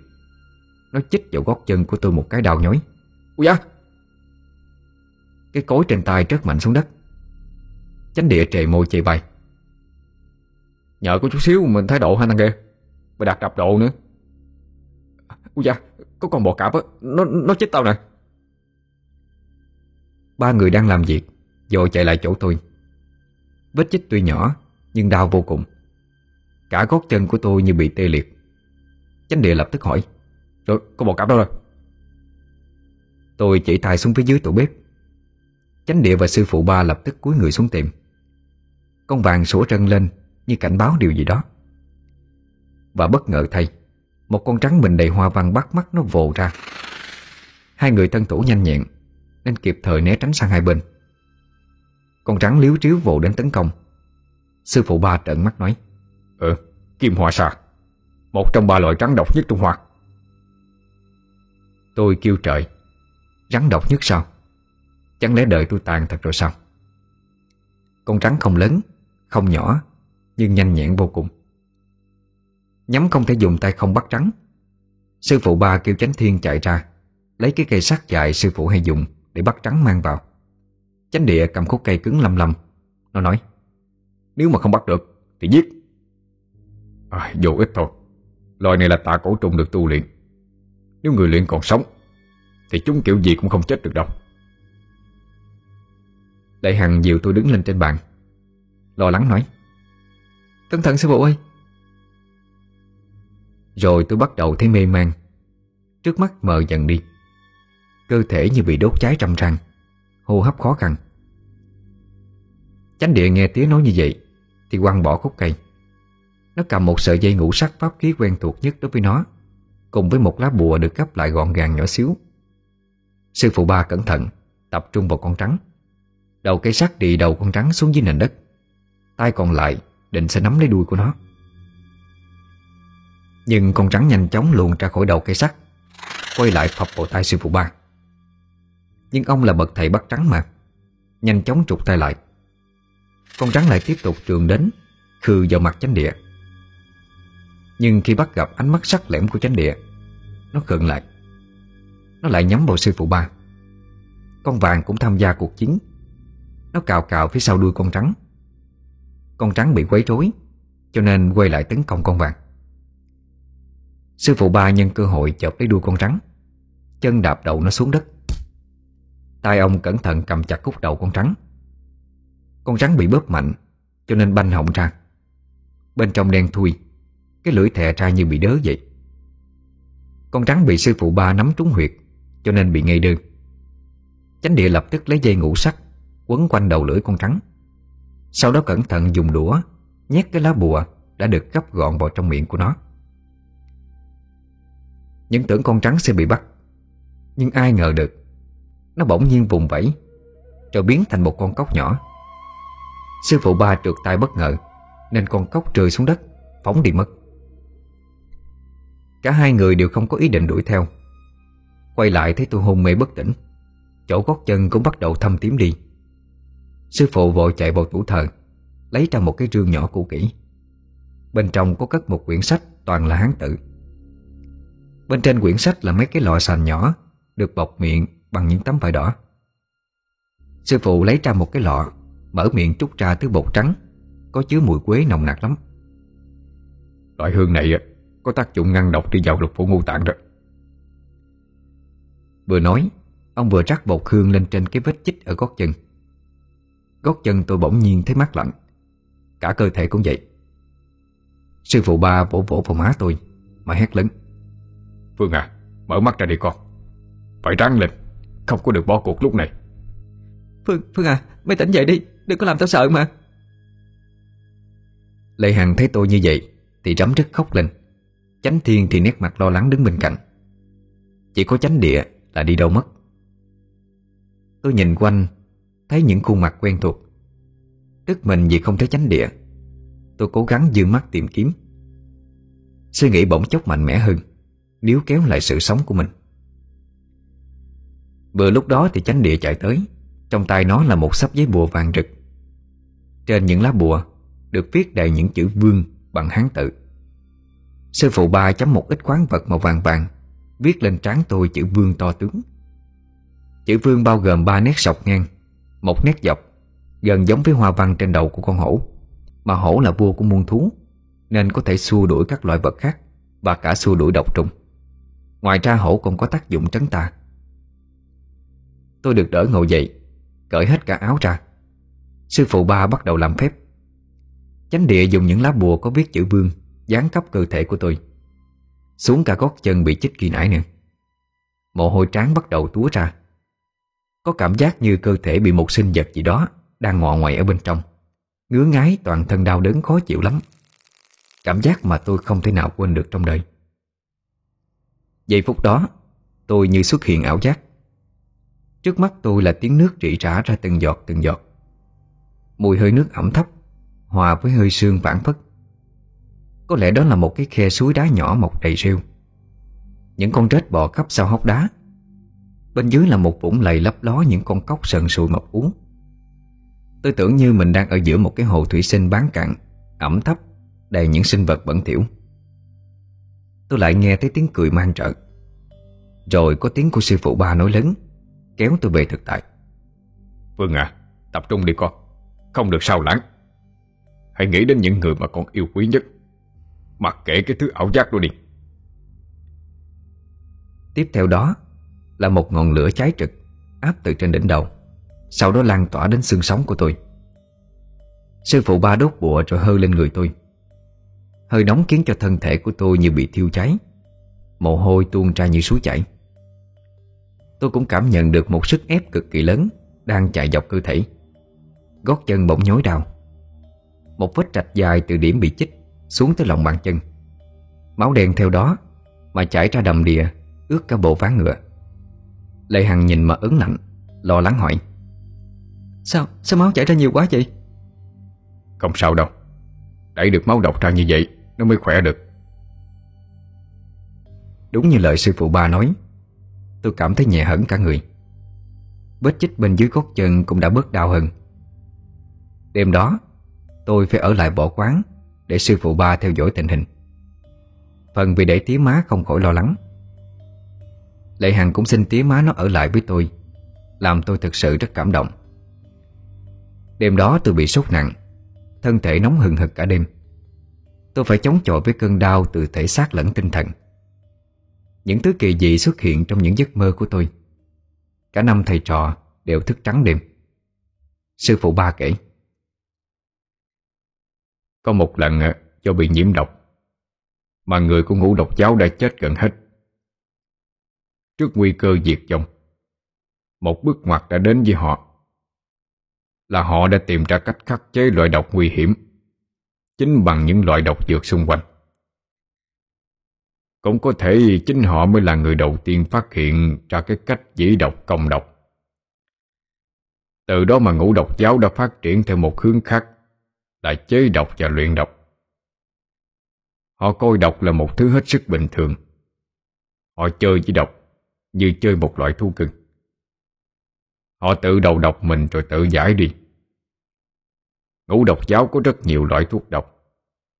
Nó chích vào gót chân của tôi một cái đau nhói. Ui da! Cái cối trên tay rất mạnh xuống đất. Chánh địa trề môi chạy bay Nhờ có chút xíu mình thái độ hai thằng kia Mày đặt đập độ nữa. Ui da, có con bò cạp á, nó, nó chết tao nè. Ba người đang làm việc Rồi chạy lại chỗ tôi. Vết chích tuy nhỏ Nhưng đau vô cùng. Cả gót chân của tôi như bị tê liệt. Chánh địa lập tức hỏi Rồi, con bò cạp đâu rồi? Tôi chỉ tay xuống phía dưới tủ bếp. Chánh địa và sư phụ ba lập tức cúi người xuống tìm Con vàng sủa trân lên Như cảnh báo điều gì đó. Và bất ngờ thay một con trắng mình đầy hoa văn bắt mắt nó vồ ra. Hai người thân thủ nhanh nhẹn Nên kịp thời né tránh sang hai bên. Con trắng liếu triếu vồ đến tấn công. Sư phụ ba trợn mắt nói Ừ, kim hoa xà Một trong ba loại trắng độc nhất Trung Hoa. Tôi kêu trời Rắn độc nhất sao? Chẳng lẽ đợi tôi tàn thật rồi sao? Con trắng không lớn Không nhỏ Nhưng nhanh nhẹn vô cùng Nhắm không thể dùng tay không bắt trắng. Sư phụ ba kêu chánh thiên chạy ra Lấy cái cây sắt dài sư phụ hay dùng Để bắt trắng mang vào. Chánh địa cầm khúc cây cứng lầm lầm Nó nói Nếu mà không bắt được thì giết. À, Dù ít thôi. Loài này là tạ cổ trùng được tu luyện. Nếu người luyện còn sống Thì chúng kiểu gì cũng không chết được đâu. Đại Hằng dìu tôi đứng lên trên bàn Lo lắng nói Cẩn thận sư phụ ơi rồi tôi bắt đầu thấy mê man. Trước mắt mờ dần đi. Cơ thể như bị đốt cháy trăm răng. Hô hấp khó khăn. Chánh địa nghe tiếng nói như vậy, Thì quăng bỏ khúc cây. Nó cầm một sợi dây ngũ sắc pháp khí quen thuộc nhất đối với nó, Cùng với một lá bùa được gấp lại gọn gàng nhỏ xíu. Sư phụ ba cẩn thận, Tập trung vào con trắng. Đầu cây sắt đi đầu con trắng xuống dưới nền đất. Tay còn lại định sẽ nắm lấy đuôi của nó nhưng con rắn nhanh chóng luồn ra khỏi đầu cây sắt, Quay lại phập vào tay sư phụ ba. Nhưng ông là bậc thầy bắt trắng mà, Nhanh chóng trục tay lại. Con trắng lại tiếp tục trường đến Khư vào mặt chánh địa. Nhưng khi bắt gặp ánh mắt sắc lẻm của chánh địa, Nó khựng lại. Nó lại nhắm vào sư phụ ba. Con vàng cũng tham gia cuộc chiến. Nó cào cào phía sau đuôi con trắng Con trắng bị quấy rối, Cho nên quay lại tấn công con vàng. Sư phụ ba nhân cơ hội chộp lấy đuôi con rắn, Chân đạp đầu nó xuống đất. Tay ông cẩn thận cầm chặt cúc đầu con rắn. Con rắn bị bóp mạnh Cho nên banh họng ra. Bên trong đen thui Cái lưỡi thè ra như bị đớ vậy. Con rắn bị sư phụ ba nắm trúng huyệt Cho nên bị ngây đơn. Chánh địa lập tức lấy dây ngũ sắc Quấn quanh đầu lưỡi con rắn. Sau đó cẩn thận dùng đũa Nhét cái lá bùa Đã được gấp gọn vào trong miệng của nó. Những tưởng con trắng sẽ bị bắt. Nhưng ai ngờ được, Nó bỗng nhiên vùng vẫy, Rồi biến thành một con cóc nhỏ. Sư phụ ba trượt tay bất ngờ, Nên con cóc rơi xuống đất, Phóng đi mất. Cả hai người đều không có ý định đuổi theo. Quay lại thấy tôi hôn mê bất tỉnh, Chỗ gót chân cũng bắt đầu thâm tím đi. Sư phụ vội chạy vào tủ thờ, Lấy ra một cái rương nhỏ cũ kỹ. Bên trong có cất một quyển sách Toàn là hán tự Bên trên quyển sách là mấy cái lọ sành nhỏ Được bọc miệng bằng những tấm vải đỏ. Sư phụ lấy ra một cái lọ Mở miệng trút ra thứ bột trắng Có chứa mùi quế nồng nặc lắm. Loại hương này có tác dụng ngăn độc đi vào lục phủ ngũ tạng đó. Vừa nói Ông vừa rắc bột hương lên trên cái vết chích ở gót chân. Gót chân tôi bỗng nhiên thấy mát lạnh Cả cơ thể cũng vậy. Sư phụ ba vỗ vỗ vào má tôi Mà hét lớn Phương à Mở mắt ra đi con. Phải ráng lên Không có được bỏ cuộc lúc này. Phương, Phương à Mày tỉnh dậy đi Đừng có làm tao sợ mà. Lệ Hằng thấy tôi như vậy Thì rắm rứt khóc lên. Chánh Thiên thì nét mặt lo lắng đứng bên cạnh. Chỉ có chánh địa là đi đâu mất. Tôi nhìn quanh Thấy những khuôn mặt quen thuộc. Tức mình vì không thấy chánh địa Tôi cố gắng dương mắt tìm kiếm. Suy nghĩ bỗng chốc mạnh mẽ hơn Níu kéo lại sự sống của mình. Vừa lúc đó thì chánh địa chạy tới, Trong tay nó là một sắp giấy bùa vàng rực. Trên những lá bùa Được viết đầy những chữ vương bằng hán tự. Sư phụ ba chấm một ít khoáng vật màu vàng vàng Viết lên trán tôi chữ vương to tướng. Chữ vương bao gồm ba nét sọc ngang, Một nét dọc, Gần giống với hoa văn trên đầu của con hổ, Mà hổ là vua của muôn thú, Nên có thể xua đuổi các loại vật khác Và cả xua đuổi độc trùng. Ngoài ra hổ còn có tác dụng trấn tà. Tôi được đỡ ngồi dậy, Cởi hết cả áo ra. Sư phụ ba bắt đầu làm phép. Chánh địa dùng những lá bùa có viết chữ vương, Dán khắp cơ thể của tôi. Xuống cả gót chân bị chích kỳ nãy nữa. Mồ hôi trán bắt đầu túa ra. Có cảm giác như cơ thể bị một sinh vật gì đó Đang ngọ ngoại ở bên trong. Ngứa ngái toàn thân đau đớn khó chịu lắm. Cảm giác mà tôi không thể nào quên được trong đời. Giây phút đó, Tôi như xuất hiện ảo giác. Trước mắt tôi là tiếng nước rỉ rả ra từng giọt từng giọt. Mùi hơi nước ẩm thấp, Hòa với hơi sương vãn phất. Có lẽ đó là một cái khe suối đá nhỏ mọc đầy rêu. Những con rết bò khắp sau hốc đá. Bên dưới là một vũng lầy lấp ló những con cóc sần sùi mọc uống Tôi tưởng như mình đang ở giữa một cái hồ thủy sinh bán cạn, Ẩm thấp, Đầy những sinh vật bẩn thỉu. Tôi lại nghe thấy tiếng cười man trợ. Rồi có tiếng của sư phụ ba nói lớn Kéo tôi về thực tại. Phương à Tập trung đi con Không được sao lãng. Hãy nghĩ đến những người mà con yêu quý nhất. Mặc kệ cái thứ ảo giác đó đi. Tiếp theo đó Là một ngọn lửa cháy trực Áp từ trên đỉnh đầu Sau đó lan tỏa đến xương sống của tôi. Sư phụ ba đốt bụa rồi hơi lên người tôi Hơi nóng khiến cho thân thể của tôi như bị thiêu cháy. Mồ hôi tuôn ra như suối chảy. Tôi cũng cảm nhận được một sức ép cực kỳ lớn Đang chạy dọc cơ thể. Gót chân bỗng nhói đau. Một vết rạch dài từ điểm bị chích Xuống tới lòng bàn chân. Máu đen theo đó Mà chảy ra đầm đìa Ướt cả bộ ván ngựa. Lệ Hằng nhìn mà ớn lạnh Lo lắng hỏi Sao, sao máu chảy ra nhiều quá vậy? Không sao đâu. Đẩy được máu độc ra như vậy nó mới khỏe được. Đúng như lời sư phụ ba nói, Tôi cảm thấy nhẹ hẳn cả người. Vết chích bên dưới gót chân cũng đã bớt đau hơn. Đêm đó, Tôi phải ở lại bỏ quán Để sư phụ ba theo dõi tình hình. Phần vì để tía má không khỏi lo lắng. Lệ Hằng cũng xin tía má nó ở lại với tôi, Làm tôi thực sự rất cảm động. Đêm đó tôi bị sốt nặng, Thân thể nóng hừng hực cả đêm. Tôi phải chống chọi với cơn đau từ thể xác lẫn tinh thần. Những thứ kỳ dị xuất hiện trong những giấc mơ của tôi. Cả năm thầy trò đều thức trắng đêm. Sư phụ ba kể. Có một lần à, do bị nhiễm độc, Mà người của ngũ độc giáo đã chết gần hết. Trước nguy cơ diệt vong, Một bước ngoặt đã đến với họ. Là họ đã tìm ra cách khắc chế loại độc nguy hiểm. Chính bằng những loại độc dược xung quanh Cũng có thể chính họ mới là người đầu tiên phát hiện ra cái cách dĩ độc công độc Từ đó mà ngũ độc giáo đã phát triển theo một hướng khác, Là chế độc và luyện độc Họ coi độc là một thứ hết sức bình thường Họ chơi với độc như chơi một loại thú cưng. Họ tự đầu độc mình rồi tự giải đi. Ngũ độc giáo có rất nhiều loại thuốc độc,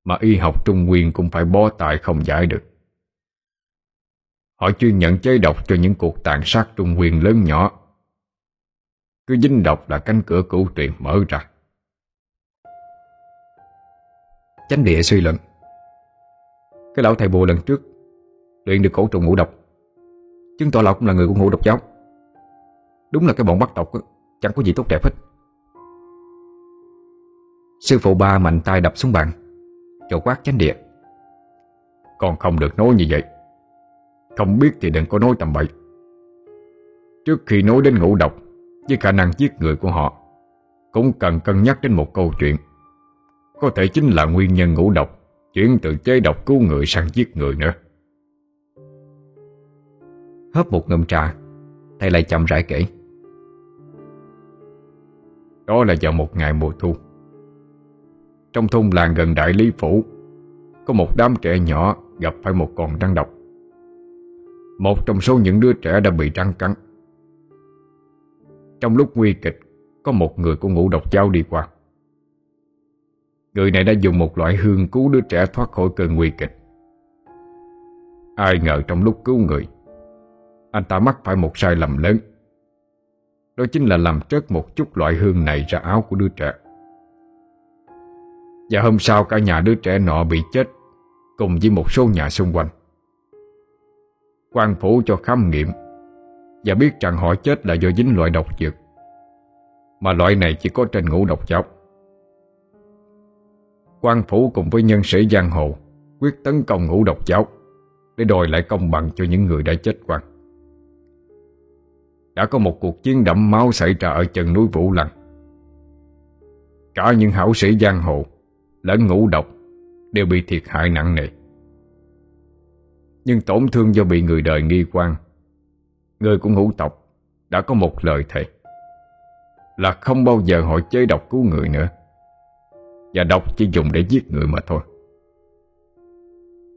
mà y học Trung Nguyên cũng phải bó tay không giải được. Họ chuyên nhận chế độc cho những cuộc tàn sát Trung Nguyên lớn nhỏ. Cứ dính độc là cánh cửa cửu truyền mở ra. Chánh địa suy luận Cái lão thầy bùa lần trước Luyện được cổ trùng ngũ độc, Chứng tỏ lão cũng là người của ngũ độc giáo Đúng là cái bọn bắt tộc Chẳng có gì tốt đẹp hết Sư phụ ba mạnh tay đập xuống bàn. Chỗ quát chánh địa. Con không được nói như vậy. Không biết thì đừng có nói tầm bậy. Trước khi nói đến ngũ độc, Với khả năng giết người của họ, Cũng cần cân nhắc đến một câu chuyện. Có thể chính là nguyên nhân ngũ độc, Chuyển từ chế độc cứu người sang giết người nữa. Hớp một ngụm trà, Thầy lại chậm rãi kể. Đó là vào một ngày mùa thu. Trong thôn làng gần đại lý phủ, Có một đám trẻ nhỏ gặp phải một con rắn độc. Một trong số những đứa trẻ đã bị rắn cắn. Trong lúc nguy kịch, Có một người của ngũ độc giáo đi qua. Người này đã dùng một loại hương cứu đứa trẻ thoát khỏi cơn nguy kịch. Ai ngờ trong lúc cứu người, anh ta mắc phải một sai lầm lớn. Đó chính là làm trớt một chút loại hương này ra áo của đứa trẻ. Và hôm sau cả nhà đứa trẻ nọ bị chết Cùng với một số nhà xung quanh. Quan phủ cho khám nghiệm Và biết rằng họ chết là do dính loại độc dược, Mà loại này chỉ có trên ngũ độc chóc quan phủ cùng với nhân sĩ giang hồ Quyết tấn công ngũ độc giáo Để đòi lại công bằng cho những người đã chết quan đã có một cuộc chiến đẫm máu xảy ra ở chân núi Vũ Lăng. Cả những hảo sĩ giang hồ lẫn ngũ độc đều bị thiệt hại nặng nề. Nhưng tổn thương do bị người đời nghi quan, người của ngũ tộc đã có một lời thề là không bao giờ họ chế độc cứu người nữa và độc chỉ dùng để giết người mà thôi.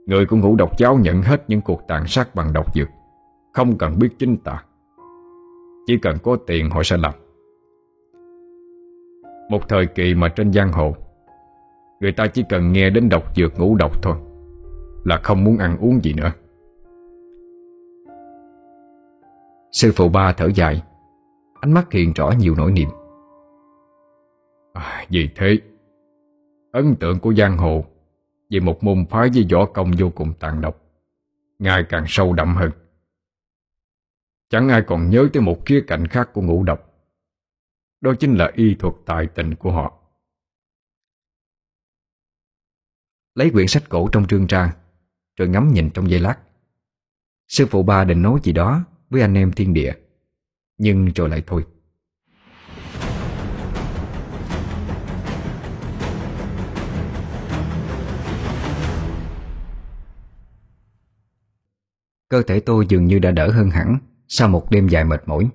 Người của ngũ độc giáo nhận hết những cuộc tàn sát bằng độc dược Không cần biết chính tà chỉ cần có tiền họ sẽ làm Một thời kỳ mà trên giang hồ Người ta chỉ cần nghe đến độc dược ngũ độc thôi Là không muốn ăn uống gì nữa. Sư phụ ba thở dài Ánh mắt hiện rõ nhiều nỗi niềm. À, Vì thế Ấn tượng của giang hồ Về một môn phái với võ công vô cùng tàn độc Ngày càng sâu đậm hơn. Chẳng ai còn nhớ tới một khía cạnh khác của ngũ độc Đó chính là y thuật tài tình của họ. Lấy quyển sách cổ trong trương ra Rồi ngắm nhìn trong giây lát. Sư phụ ba định nói gì đó Với anh em thiên địa, Nhưng rồi lại thôi. Cơ thể tôi dường như đã đỡ hơn hẳn sau một đêm dài mệt mỏi.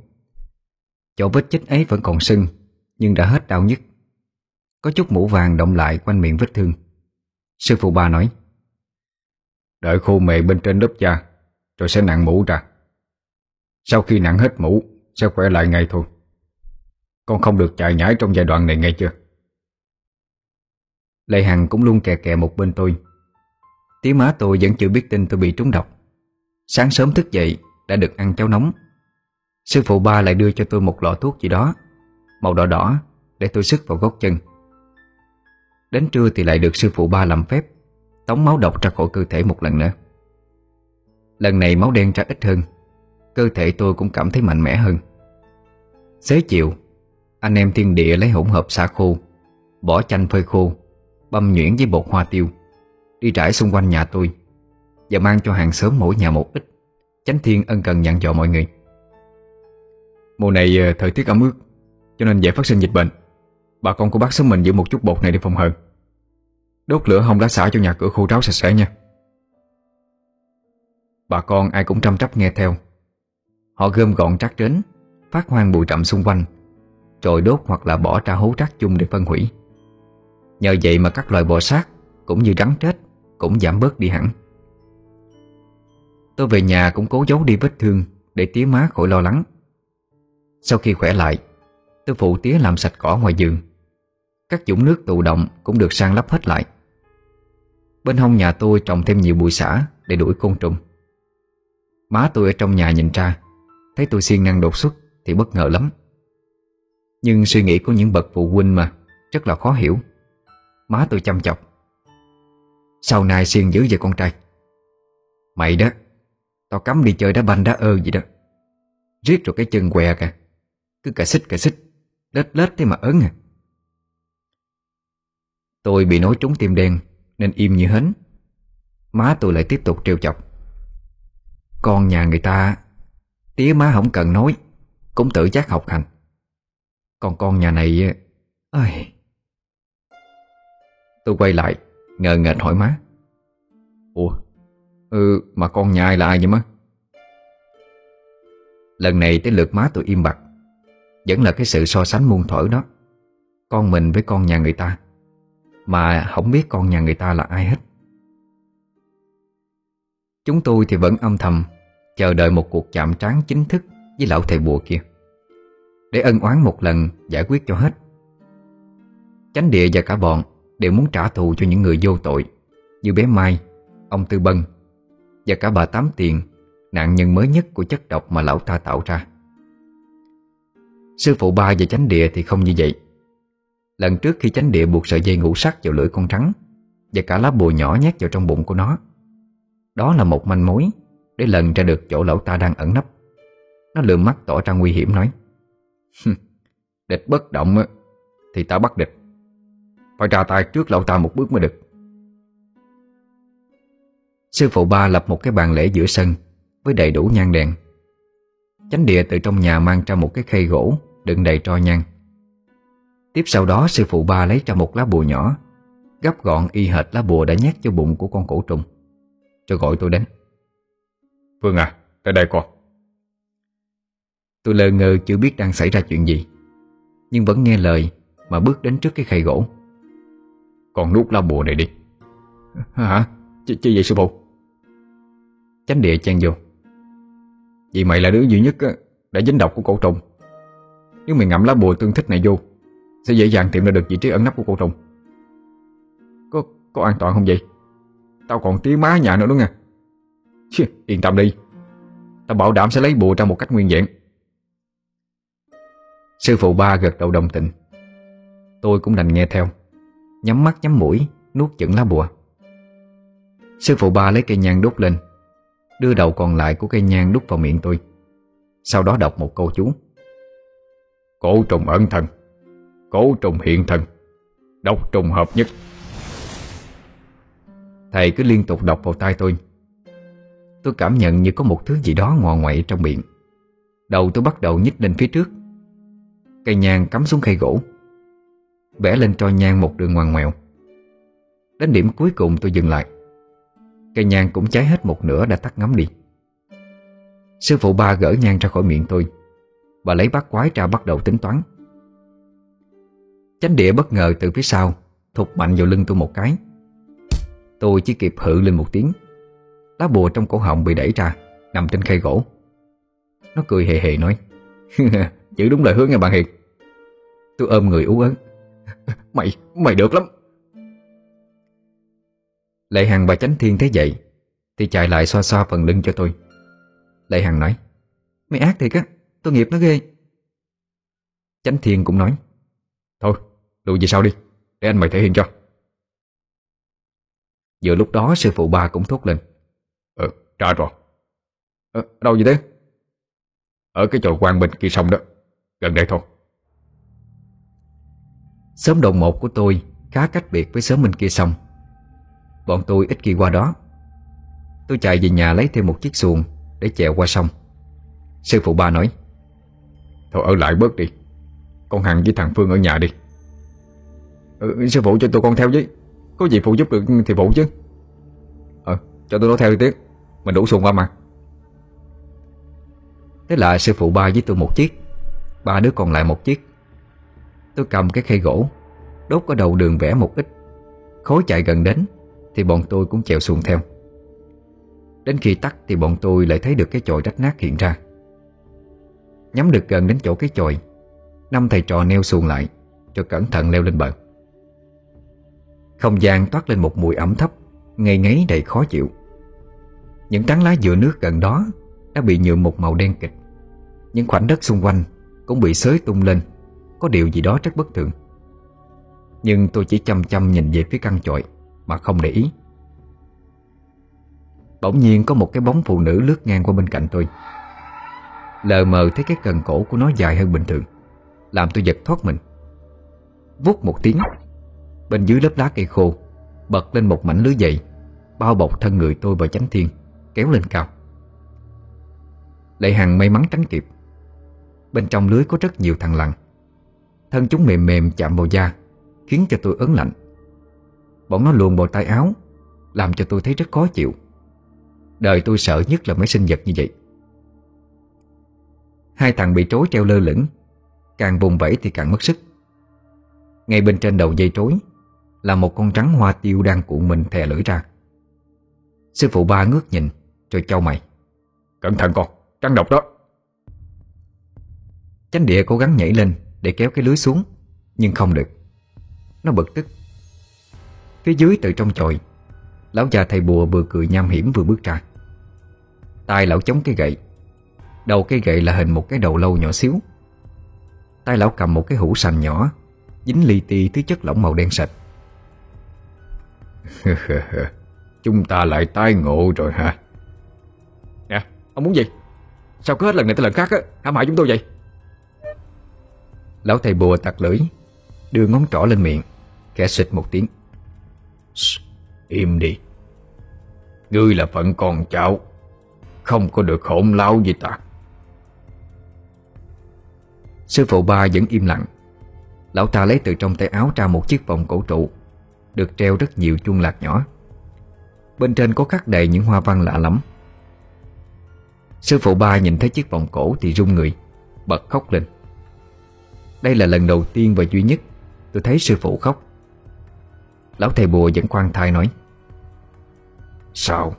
Chỗ vết chích ấy vẫn còn sưng, Nhưng đã hết đau nhức. Có chút mũ vàng động lại quanh miệng vết thương. Sư phụ ba nói, Đợi khô mề bên trên lớp da Rồi sẽ nặng mũ ra. Sau khi nặng hết mũ, Sẽ khỏe lại ngay thôi. Con không được chạy nhảy trong giai đoạn này ngay chưa? Lệ Hằng cũng luôn kè kè một bên tôi. Tí má tôi vẫn chưa biết tin tôi bị trúng độc. Sáng sớm thức dậy, Đã được ăn cháo nóng. Sư phụ ba lại đưa cho tôi một lọ thuốc gì đó, Màu đỏ đỏ, Để tôi sức vào gốc chân. Đến trưa thì lại được sư phụ ba làm phép, Tống máu độc ra khỏi cơ thể một lần nữa. Lần này máu đen ra ít hơn, Cơ thể tôi cũng cảm thấy mạnh mẽ hơn. Xế chiều, Anh em thiên địa lấy hỗn hợp xả khô, Bỏ chanh phơi khô, Băm nhuyễn với bột hoa tiêu, Đi trải xung quanh nhà tôi Và mang cho hàng xóm mỗi nhà một ít, Chánh thiên ân cần dặn dò mọi người. Mùa này ờ, thời tiết ẩm ướt Cho nên dễ phát sinh dịch bệnh. Bà con của bác giúp mình giữ một chút bột này để phòng hờ. Đốt lửa hồng lá xả cho nhà cửa khô ráo sạch sẽ nha. Bà con ai cũng trăm trắp nghe theo. Họ gom gọn trắc trến, Phát hoang bụi rậm xung quanh Rồi đốt hoặc là bỏ ra hố rác chung để phân hủy. Nhờ vậy mà các loài bò sát Cũng như rắn chết Cũng giảm bớt đi hẳn. Tôi về nhà cũng cố giấu đi vết thương Để tía má khỏi lo lắng. Sau khi khỏe lại, Tôi phụ tía làm sạch cỏ ngoài giường các dũng nước tụ động Cũng được sang lắp hết lại. Bên hông nhà tôi trồng thêm nhiều bụi xả Để đuổi côn trùng. Má tôi ở trong nhà nhìn ra, Thấy tôi siêng năng đột xuất Thì bất ngờ lắm. Nhưng suy nghĩ của những bậc phụ huynh mà Rất là khó hiểu. Má tôi chăm chọc. Sau này siêng dữ về con trai? Mày đó, Tao cấm đi chơi đá banh đá ơ gì đó. Riết rồi cái chân què kìa. Cứ cà xích cà xích. Lết lết thế mà ớn à. Tôi bị nói trúng tim đen, Nên im như hến. Má tôi lại tiếp tục trêu chọc. Con nhà người ta, Tía má không cần nói, Cũng tự giác học hành. Còn con nhà này, ơi. Tôi quay lại, Ngờ nghệch hỏi má. Ủa Ừ mà con nhà ai là ai vậy má? Lần này tới lượt má tôi im bặt. Vẫn là cái sự so sánh muôn thuở đó. Con mình với con nhà người ta. Mà không biết con nhà người ta là ai hết. Chúng tôi thì vẫn âm thầm Chờ đợi một cuộc chạm trán chính thức Với lão thầy bùa kia Để ân oán một lần giải quyết cho hết. Chánh địa và cả bọn Đều muốn trả thù cho những người vô tội Như bé Mai, ông Tư Bân Và cả bà Tám Tiền Nạn nhân mới nhất của chất độc mà lão ta tạo ra. Sư phụ ba và chánh địa thì không như vậy. Lần trước khi chánh địa buộc sợi dây ngũ sắc vào lưỡi con trắng Và cả lá bùa nhỏ nhét vào trong bụng của nó. Đó là một manh mối Để lần ra được chỗ lão ta đang ẩn nấp. Nó lườm mắt tỏ ra nguy hiểm nói Địch bất động Thì ta bắt địch. Phải ra tay trước lão ta một bước mới được. Sư phụ ba lập một cái bàn lễ giữa sân Với đầy đủ nhang đèn. Chánh địa từ trong nhà mang ra một cái khay gỗ Đựng đầy tro nhang. Tiếp sau đó sư phụ ba lấy ra một lá bùa nhỏ Gấp gọn y hệt lá bùa đã nhét cho bụng của con cổ trùng. Rồi gọi tôi đến. Phương à, tới đây con. Tôi lờ ngơ chưa biết đang xảy ra chuyện gì Nhưng vẫn nghe lời Mà bước đến trước cái khay gỗ. Con nuốt lá bùa này đi. (laughs) Hả? Chi, chi vậy sư phụ? Chánh địa chen vô. Vì mày là đứa duy nhất đã dính độc của cổ trùng. Nếu mày ngậm lá bùa tương thích này vô sẽ dễ dàng tìm ra được vị trí ẩn nấp của cô trùng. Có có an toàn không vậy? Tao còn tía má nhà nữa đúng không? Chứ, Yên tâm đi. Tao bảo đảm sẽ lấy bùa ra một cách nguyên vẹn. Sư phụ ba gật đầu đồng tình. Tôi cũng đành nghe theo. Nhắm mắt nhắm mũi Nuốt chửng lá bùa. Sư phụ ba lấy cây nhang đốt lên Đưa đầu còn lại của cây nhang đút vào miệng tôi. Sau đó đọc một câu chú. Cổ trùng ẩn thần. Cổ trùng hiện thân. Độc trùng hợp nhất. Thầy cứ liên tục đọc vào tai tôi. Tôi cảm nhận như có một thứ gì đó ngọ ngoại trong miệng. Đầu tôi bắt đầu nhích lên phía trước. Cây nhang cắm xuống khay gỗ. Vẽ lên cho nhang một đường ngoằn ngoèo. Đến điểm cuối cùng tôi dừng lại. Cây nhang cũng cháy hết một nửa đã tắt ngấm đi. Sư phụ ba gỡ nhang ra khỏi miệng tôi. Và lấy bát quái ra bắt đầu tính toán. Chánh địa bất ngờ từ phía sau Thục mạnh vào lưng tôi một cái. Tôi chỉ kịp hự lên một tiếng Lá bùa trong cổ họng bị đẩy ra Nằm trên khay gỗ. Nó cười hề hề nói (laughs) Giữ đúng lời hứa nghe bạn Hiền. Tôi ôm người ú ớn (laughs) Mày, mày được lắm. Lệ Hằng và Chánh Thiên thấy vậy Thì chạy lại xoa xoa phần lưng cho tôi. Lệ Hằng nói Mày ác thiệt á, tôi nghiệp nó ghê. Chánh Thiên cũng nói Thôi, lùi về sau đi Để anh mày thể hiện cho. Vừa lúc đó sư phụ ba cũng thốt lên. Ờ, ra rồi. Ờ, đâu vậy thế? Ở cái chòi quan bên kia sông đó Gần đây thôi. Sớm đồng một của tôi khá cách biệt với sớm bên kia sông. Bọn tôi ít khi qua đó. Tôi chạy về nhà lấy thêm một chiếc xuồng Để chèo qua sông. Sư phụ ba nói Thôi ở lại bớt đi Con Hằng với thằng Phương ở nhà đi ừ, Sư phụ cho tôi con theo với. Có gì phụ giúp được thì phụ chứ. Ờ cho tôi nó theo đi tiếc Mình đủ xuồng qua mà Thế là sư phụ ba với tôi một chiếc Ba đứa còn lại một chiếc. Tôi cầm cái khay gỗ Đốt ở đầu đường vẽ một ít. Khối chạy gần đến Thì bọn tôi cũng chèo xuồng theo. Đến khi tắt thì bọn tôi lại thấy được cái chòi rách nát hiện ra. Nhắm được gần đến chỗ cái chòi Năm thầy trò neo xuồng lại Cho cẩn thận leo lên bờ. Không gian toát lên một mùi ẩm thấp Ngây ngấy đầy khó chịu. Những tán lá dừa nước gần đó Đã bị nhuộm một màu đen kịch. Những khoảnh đất xung quanh Cũng bị xới tung lên, Có điều gì đó rất bất thường. Nhưng tôi chỉ chăm chăm nhìn về phía căn chòi Mà không để ý. Bỗng nhiên có một cái bóng phụ nữ lướt ngang qua bên cạnh tôi. Lờ mờ thấy cái cần cổ của nó dài hơn bình thường, Làm tôi giật thoát mình. Vút một tiếng Bên dưới lớp lá cây khô, Bật lên một mảnh lưới dày, Bao bọc thân người tôi và chánh thiên, Kéo lên cao. Lệ Hằng may mắn tránh kịp. Bên trong lưới có rất nhiều thằng lằn. Thân chúng mềm mềm chạm vào da, Khiến cho tôi ớn lạnh. Bọn nó luồn vào tay áo, Làm cho tôi thấy rất khó chịu. Đời tôi sợ nhất là mấy sinh vật như vậy. Hai thằng bị trối treo lơ lửng, Càng vùng vẫy thì càng mất sức. Ngay bên trên đầu dây trối là một con trắng hoa tiêu đang cuộn mình thè lưỡi ra. Sư phụ ba ngước nhìn Rồi châu mày. Cẩn thận con, trắng độc đó. Chánh địa cố gắng nhảy lên Để kéo cái lưới xuống Nhưng không được. Nó bực tức. Phía dưới từ trong chòi Lão già thầy bùa vừa cười nham hiểm vừa bước ra. Tay lão chống cái gậy. Đầu cây gậy là hình một cái đầu lâu nhỏ xíu. Tay lão cầm một cái hũ sành nhỏ Dính li ti thứ chất lỏng màu đen sạch (laughs) Chúng ta lại tái ngộ rồi hả? Nè Ông muốn gì? Sao cứ hết lần này tới lần khác á Hãm hại chúng tôi vậy? Lão thầy bùa tặc lưỡi Đưa ngón trỏ lên miệng Kẻ xịt một tiếng. Shh, Im đi. Ngươi là phận con cháu Không có được hỗn láo với ta. Sư phụ ba vẫn im lặng. Lão ta lấy từ trong tay áo ra một chiếc vòng cổ trụ được treo rất nhiều chuông lạc nhỏ. Bên trên có khắc đầy những hoa văn lạ lắm. Sư phụ ba nhìn thấy chiếc vòng cổ thì run người, Bật khóc lên. Đây là lần đầu tiên và duy nhất Tôi thấy sư phụ khóc. Lão thầy bùa vẫn khoan thai nói, Sao?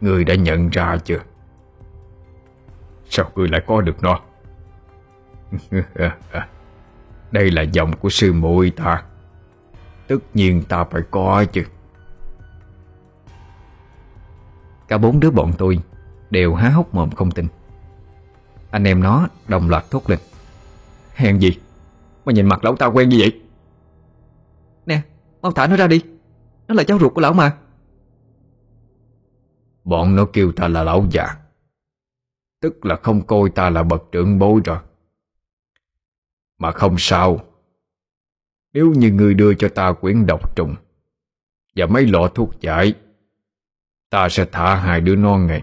Ngươi đã nhận ra chưa? Sao ngươi lại có được nó? (laughs) Đây là giọng của sư muội ta. Tất nhiên ta phải có chứ. Cả bốn đứa bọn tôi Đều há hốc mồm không tin. Anh em nó đồng loạt thốt lên. Hèn gì? Mà nhìn mặt lão ta quen như vậy. Nè, mau thả nó ra đi. Nó là cháu ruột của lão mà. Bọn nó kêu ta là lão già. Tức là không coi ta là bậc trưởng bối rồi. Mà không sao nếu như ngươi đưa cho ta quyển độc trùng Và mấy lọ thuốc giải, Ta sẽ thả hai đứa non ngày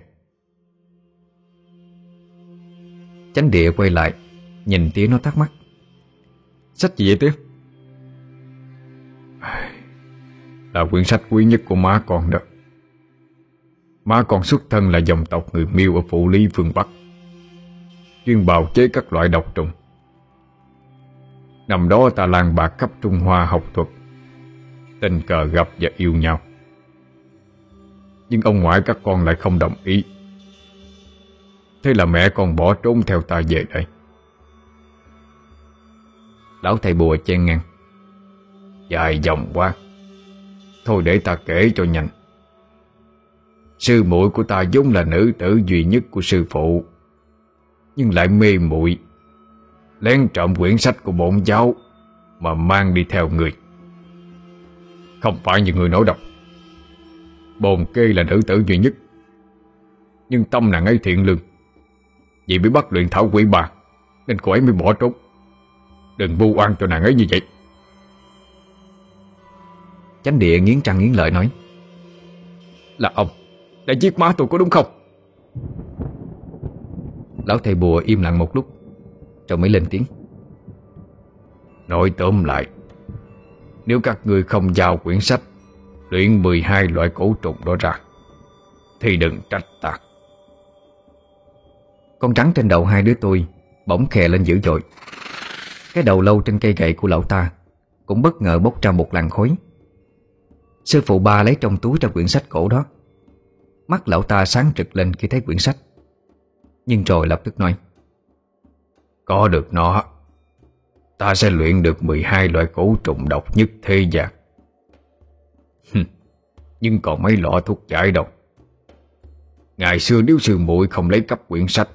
Chánh địa quay lại, Nhìn tía nó thắc mắc. Sách gì vậy tía? Là quyển sách quý nhất của má con đó. Má con xuất thân là dòng tộc người Miêu ở Phủ Lý phương Bắc, Chuyên bào chế các loại độc trùng. Năm đó ta lang bạc khắp Trung Hoa học thuật. Tình cờ gặp và yêu nhau. Nhưng ông ngoại các con lại không đồng ý. Thế là mẹ con bỏ trốn theo ta về đây. Lão thầy bùa chen ngang. Dài dòng quá. Thôi để ta kể cho nhanh. Sư muội của ta vốn là nữ tử duy nhất của sư phụ, Nhưng lại mê muội. Lén trộm quyển sách của bổn giáo Mà mang đi theo người. Không phải như người nói đọc Bồn kê là nữ tử duy nhất. Nhưng tâm nàng ấy thiện lương. Vì bị bắt luyện thảo quỷ bà Nên cô ấy mới bỏ trốn. Đừng vu oan cho nàng ấy như vậy. Chánh địa nghiến răng nghiến lợi nói Là ông Đã giết má tôi có đúng không? Lão thầy bùa im lặng một lúc Rồi mới lên tiếng. Nói tóm lại Nếu các người không giao quyển sách Luyện 12 loại cổ trùng đó ra Thì đừng trách ta. Con trắng trên đầu hai đứa tôi Bỗng khè lên dữ dội. Cái đầu lâu trên cây gậy của lão ta Cũng bất ngờ bốc ra một làn khói. Sư phụ ba lấy trong túi ra quyển sách cổ đó. Mắt lão ta sáng trực lên khi thấy quyển sách. Nhưng rồi lập tức nói có được nó, Ta sẽ luyện được 12 loại cổ trùng độc nhất thế gian. Nhưng còn mấy lọ thuốc giải đâu Ngày xưa nếu sư muội không lấy cấp quyển sách,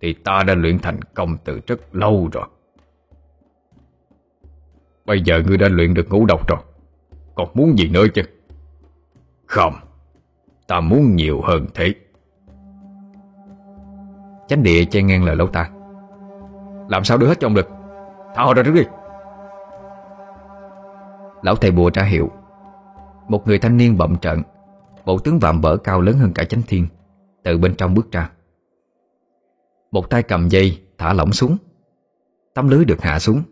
Thì ta đã luyện thành công từ rất lâu rồi. Bây giờ ngươi đã luyện được ngũ độc rồi. Còn muốn gì nữa chứ? Không, Ta muốn nhiều hơn thế. Chánh địa che ngang lời lão ta. Làm sao đưa hết cho ông được Thả họ ra trước đi. Lão thầy bùa ra hiệu. Một người thanh niên bậm trận Bộ tướng vạm vỡ cao lớn hơn cả chánh thiên, Từ bên trong bước ra. Một tay cầm dây, Thả lỏng xuống. Tấm lưới được hạ xuống.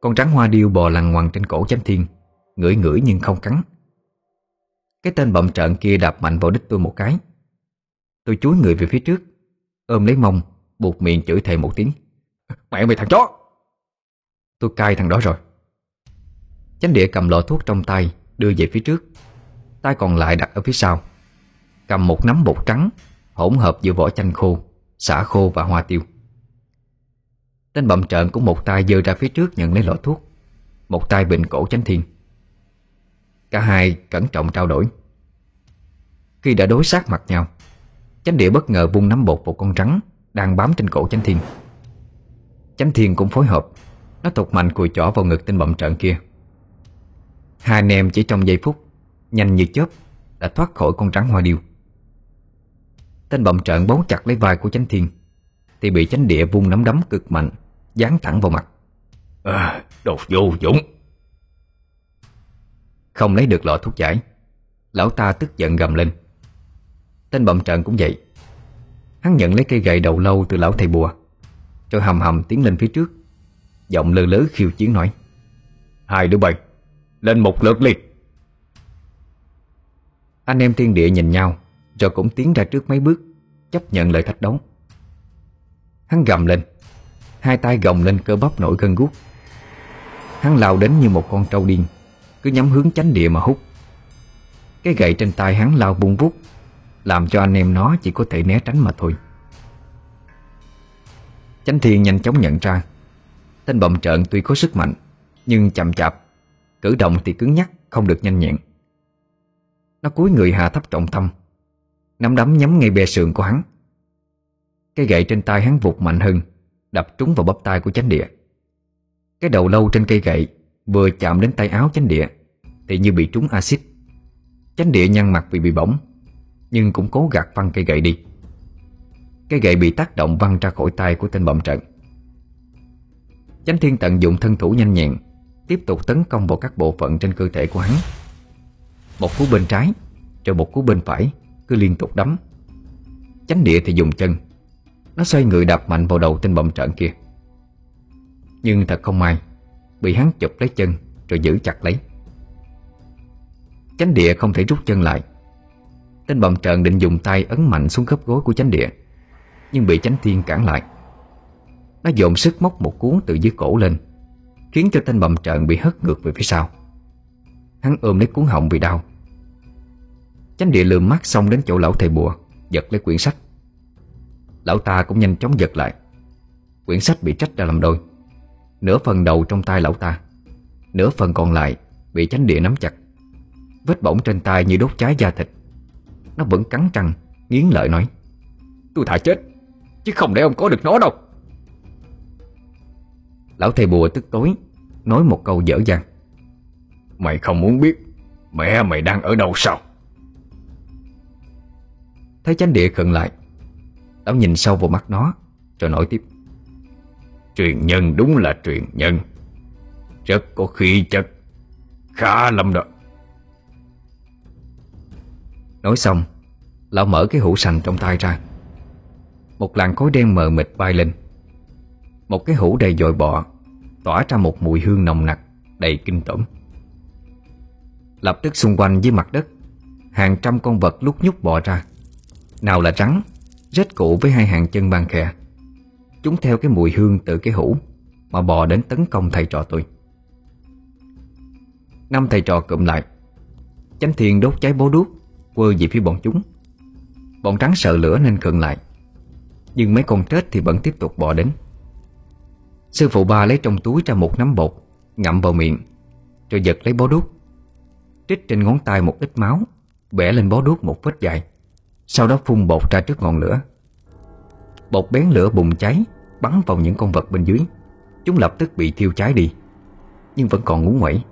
Con trắng hoa điêu bò lằn ngoằn trên cổ chánh thiên, Ngửi ngửi nhưng không cắn. Cái tên bậm trận kia đạp mạnh vào đích tôi một cái. Tôi chúi người về phía trước, Ôm lấy mông, Buộc miệng chửi thề một tiếng. Mẹ mày thằng chó. Tôi cai thằng đó rồi. Chánh địa cầm lọ thuốc trong tay, Đưa về phía trước. Tay còn lại đặt ở phía sau. Cầm một nắm bột trắng, Hỗn hợp giữa vỏ chanh khô, Xả khô và hoa tiêu. Tên bậm trợn cũng một tay giơ ra phía trước nhận lấy lọ thuốc. Một tay bình cổ chánh thiên. Cả hai cẩn trọng trao đổi. Khi đã đối sát mặt nhau, Chánh địa bất ngờ vung nắm bột một con rắn Đang bám trên cổ chánh thiên. Chánh thiên cũng phối hợp. Nó tục mạnh cùi chỏ vào ngực tên bậm trận kia. Hai anh em chỉ trong giây phút Nhanh như chớp Đã thoát khỏi con rắn hoa điêu. Tên bậm trận bấu chặt lấy vai của chánh thiên Thì bị chánh địa vung nắm đấm cực mạnh Dán thẳng vào mặt. À, Đồ vô dũng Không lấy được lọ thuốc giải Lão ta tức giận gầm lên. Tên bậm trận cũng vậy. Hắn nhận lấy cây gậy đầu lâu từ lão thầy bùa rồi hầm hầm tiến lên phía trước. Giọng lơ lớ khiêu chiến nói, Hai đứa bay Lên một lượt liền. Anh em thiên địa nhìn nhau, Rồi cũng tiến ra trước mấy bước, Chấp nhận lời thách đấu. Hắn gầm lên, Hai tay gồng lên cơ bắp nổi gân guốc. Hắn lao đến như một con trâu điên, Cứ nhắm hướng chánh địa mà hút. Cái gậy trên tay hắn lao bung vút Làm cho anh em nó chỉ có thể né tránh mà thôi. Chánh thiên nhanh chóng nhận ra. Tên bậm trợn tuy có sức mạnh, Nhưng chậm chạp, Cử động thì cứng nhắc, Không được nhanh nhẹn. Nó cúi người hạ thấp trọng tâm Nắm đấm nhắm ngay bè sườn của hắn. Cái gậy trên tay hắn vụt mạnh hơn, Đập trúng vào bắp tay của chánh địa. Cái đầu lâu trên cây gậy Vừa chạm đến tay áo chánh địa, Thì như bị trúng axit. Chánh địa nhăn mặt vì bị bỏng, Nhưng cũng cố gạt văng cây gậy đi cái gậy bị tác động văng ra khỏi tay của tên bậm trận. Chánh thiên tận dụng thân thủ nhanh nhẹn, Tiếp tục tấn công vào các bộ phận trên cơ thể của hắn. Một cú bên trái, Rồi một cú bên phải, Cứ liên tục đấm. Chánh địa thì dùng chân, Nó xoay người đạp mạnh vào đầu tên bậm trận kia. Nhưng thật không may, Bị hắn chụp lấy chân, Rồi giữ chặt lấy. Chánh địa không thể rút chân lại. Tên bậm trận định dùng tay ấn mạnh xuống khớp gối của chánh địa. Nhưng bị chánh thiên cản lại. Nó dồn sức móc một cuốn từ dưới cổ lên, Khiến cho tên bầm trợn bị hất ngược về phía sau. Hắn ôm lấy cuốn họng vì đau. Chánh địa lườm mắt xong đến chỗ lão thầy bùa, Giật lấy quyển sách. Lão ta cũng nhanh chóng giật lại. Quyển sách bị trách ra làm đôi. Nửa phần đầu trong tay lão ta, Nửa phần còn lại Bị chánh địa nắm chặt. Vết bỏng trên tay như đốt cháy da thịt. Nó vẫn cắn răng, Nghiến lợi nói, Tôi thả chết. Chứ không để ông có được nó đâu. Lão thầy bùa tức tối, Nói một câu dở dang Mày không muốn biết Mẹ mày đang ở đâu sao? Thấy chánh địa khựng lại, Lão nhìn sâu vào mắt nó, Rồi nói tiếp. Truyền nhân đúng là truyền nhân. Rất có khí chất, Khá lắm đó. Nói xong, Lão mở cái hũ sành trong tay ra. Một làn khói đen mờ mịt bay lên. Một cái hũ đầy dội bọ, Tỏa ra một mùi hương nồng nặc, Đầy kinh tởm. Lập tức xung quanh dưới mặt đất, Hàng trăm con vật lúc nhúc bò ra. Nào là trắng Rết cụ với hai hàng chân ban khè Chúng theo cái mùi hương từ cái hũ Mà bò đến tấn công thầy trò tôi. Năm thầy trò cụm lại. Chánh thiên đốt cháy bó đuốc, Quơ về phía bọn chúng. Bọn trắng sợ lửa nên khựng lại. Nhưng mấy con trết thì vẫn tiếp tục bò đến. Sư phụ ba lấy trong túi ra một nắm bột, Ngậm vào miệng, Rồi giật lấy bó đuốc. Trích trên ngón tay một ít máu, Bẻ lên bó đuốc một vết dài, Sau đó phun bột ra trước ngọn lửa. Bột bén lửa bùng cháy, Bắn vào những con vật bên dưới. Chúng lập tức bị thiêu cháy đi, Nhưng vẫn còn ngủ nguẩy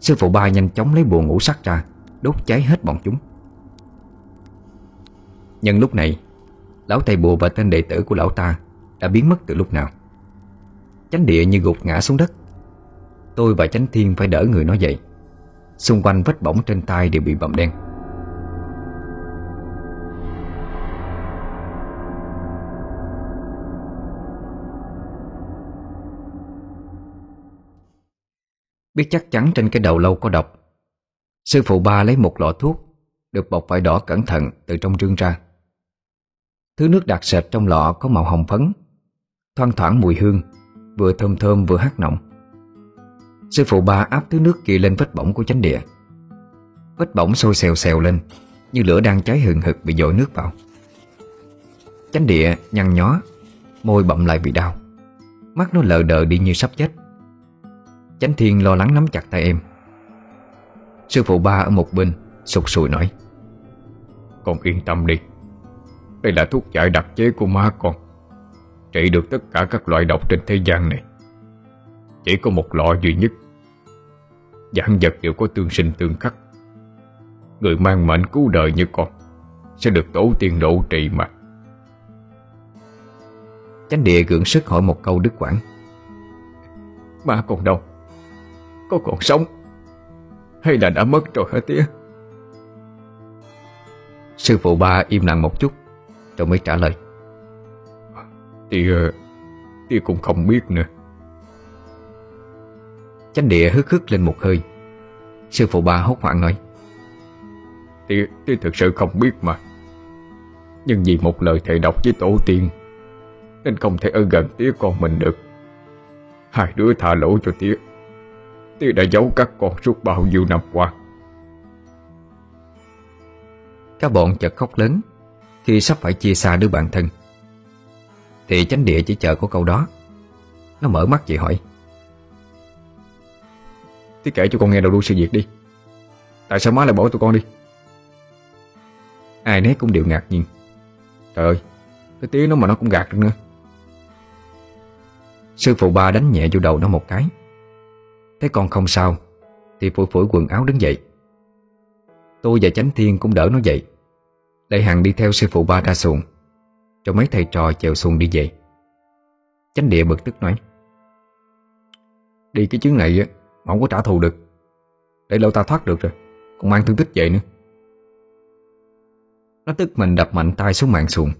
Sư phụ ba nhanh chóng lấy bùa ngủ sắc ra, Đốt cháy hết bọn chúng. Nhân lúc này Lão thầy bùa và tên đệ tử của lão ta Đã biến mất từ lúc nào? Chánh địa như gục ngã xuống đất. Tôi và chánh thiên phải đỡ người nó dậy. Xung quanh vết bỏng trên tay đều bị bầm đen. Biết chắc chắn trên cái đầu lâu có độc. Sư phụ ba lấy một lọ thuốc, Được bọc vải đỏ cẩn thận từ trong rương ra. Thứ nước đặc sệt trong lọ có màu hồng phấn. Thoang thoảng mùi hương, Vừa thơm thơm vừa hắc nồng Sư phụ ba áp thứ nước kia lên vết bỏng của chánh địa. Vết bỏng sôi xèo xèo lên, Như lửa đang cháy hừng hực bị dội nước vào. Chánh địa nhăn nhó, Môi bậm lại vì đau. Mắt nó lờ đờ đi như sắp chết. Chánh thiên lo lắng nắm chặt tay em. Sư phụ ba ở một bên, Sụt sùi nói, Con yên tâm đi. Đây là thuốc giải đặc chế của má con. Trị được tất cả các loại độc trên thế gian này. Chỉ có một lọ duy nhất. Giảng vật đều có tương sinh tương khắc. Người mang mệnh cứu đời như con Sẽ được tổ tiên độ trị mà. Chánh địa gượng sức hỏi một câu đứt quãng Má còn đâu? Có còn sống? Hay là đã mất rồi hả tía? Sư phụ ba im lặng một chút Rồi mới trả lời. Tía Tía cũng không biết nữa. Chánh địa hức hức lên một hơi. Sư phụ ba hốt hoảng nói. Tía, tía thực sự không biết mà. Nhưng vì một lời thề độc với tổ tiên Nên không thể ở gần tía con mình được. Hai đứa tha lỗi cho tía. Tía đã giấu các con suốt bao nhiêu năm qua. Các bọn chợt khóc lớn khi sắp phải chia xa đứa bạn thân, Thì chánh địa chỉ chờ có câu đó, Nó mở mắt vậy hỏi. Tía kể cho con nghe đầu đuôi sự việc đi. Tại sao má lại bỏ tụi con đi? Ai nấy cũng đều ngạc nhiên. Trời ơi, Cái tía nó mà nó cũng gạt được nữa. Sư phụ ba đánh nhẹ vô đầu nó một cái. Thấy con không sao. Thì phủi phủi quần áo đứng dậy. Tôi và Chánh Thiên cũng đỡ nó dậy. Lệ Hằng đi theo sư phụ ba ra xuồng. Cho mấy thầy trò chèo xuồng đi về. Chánh địa bực tức nói, Đi cái chuyến này á, Mà không có trả thù được. Để lâu ta thoát được rồi, Còn mang thương tích vậy nữa. Nó tức mình đập mạnh tay xuống mạng xuồng.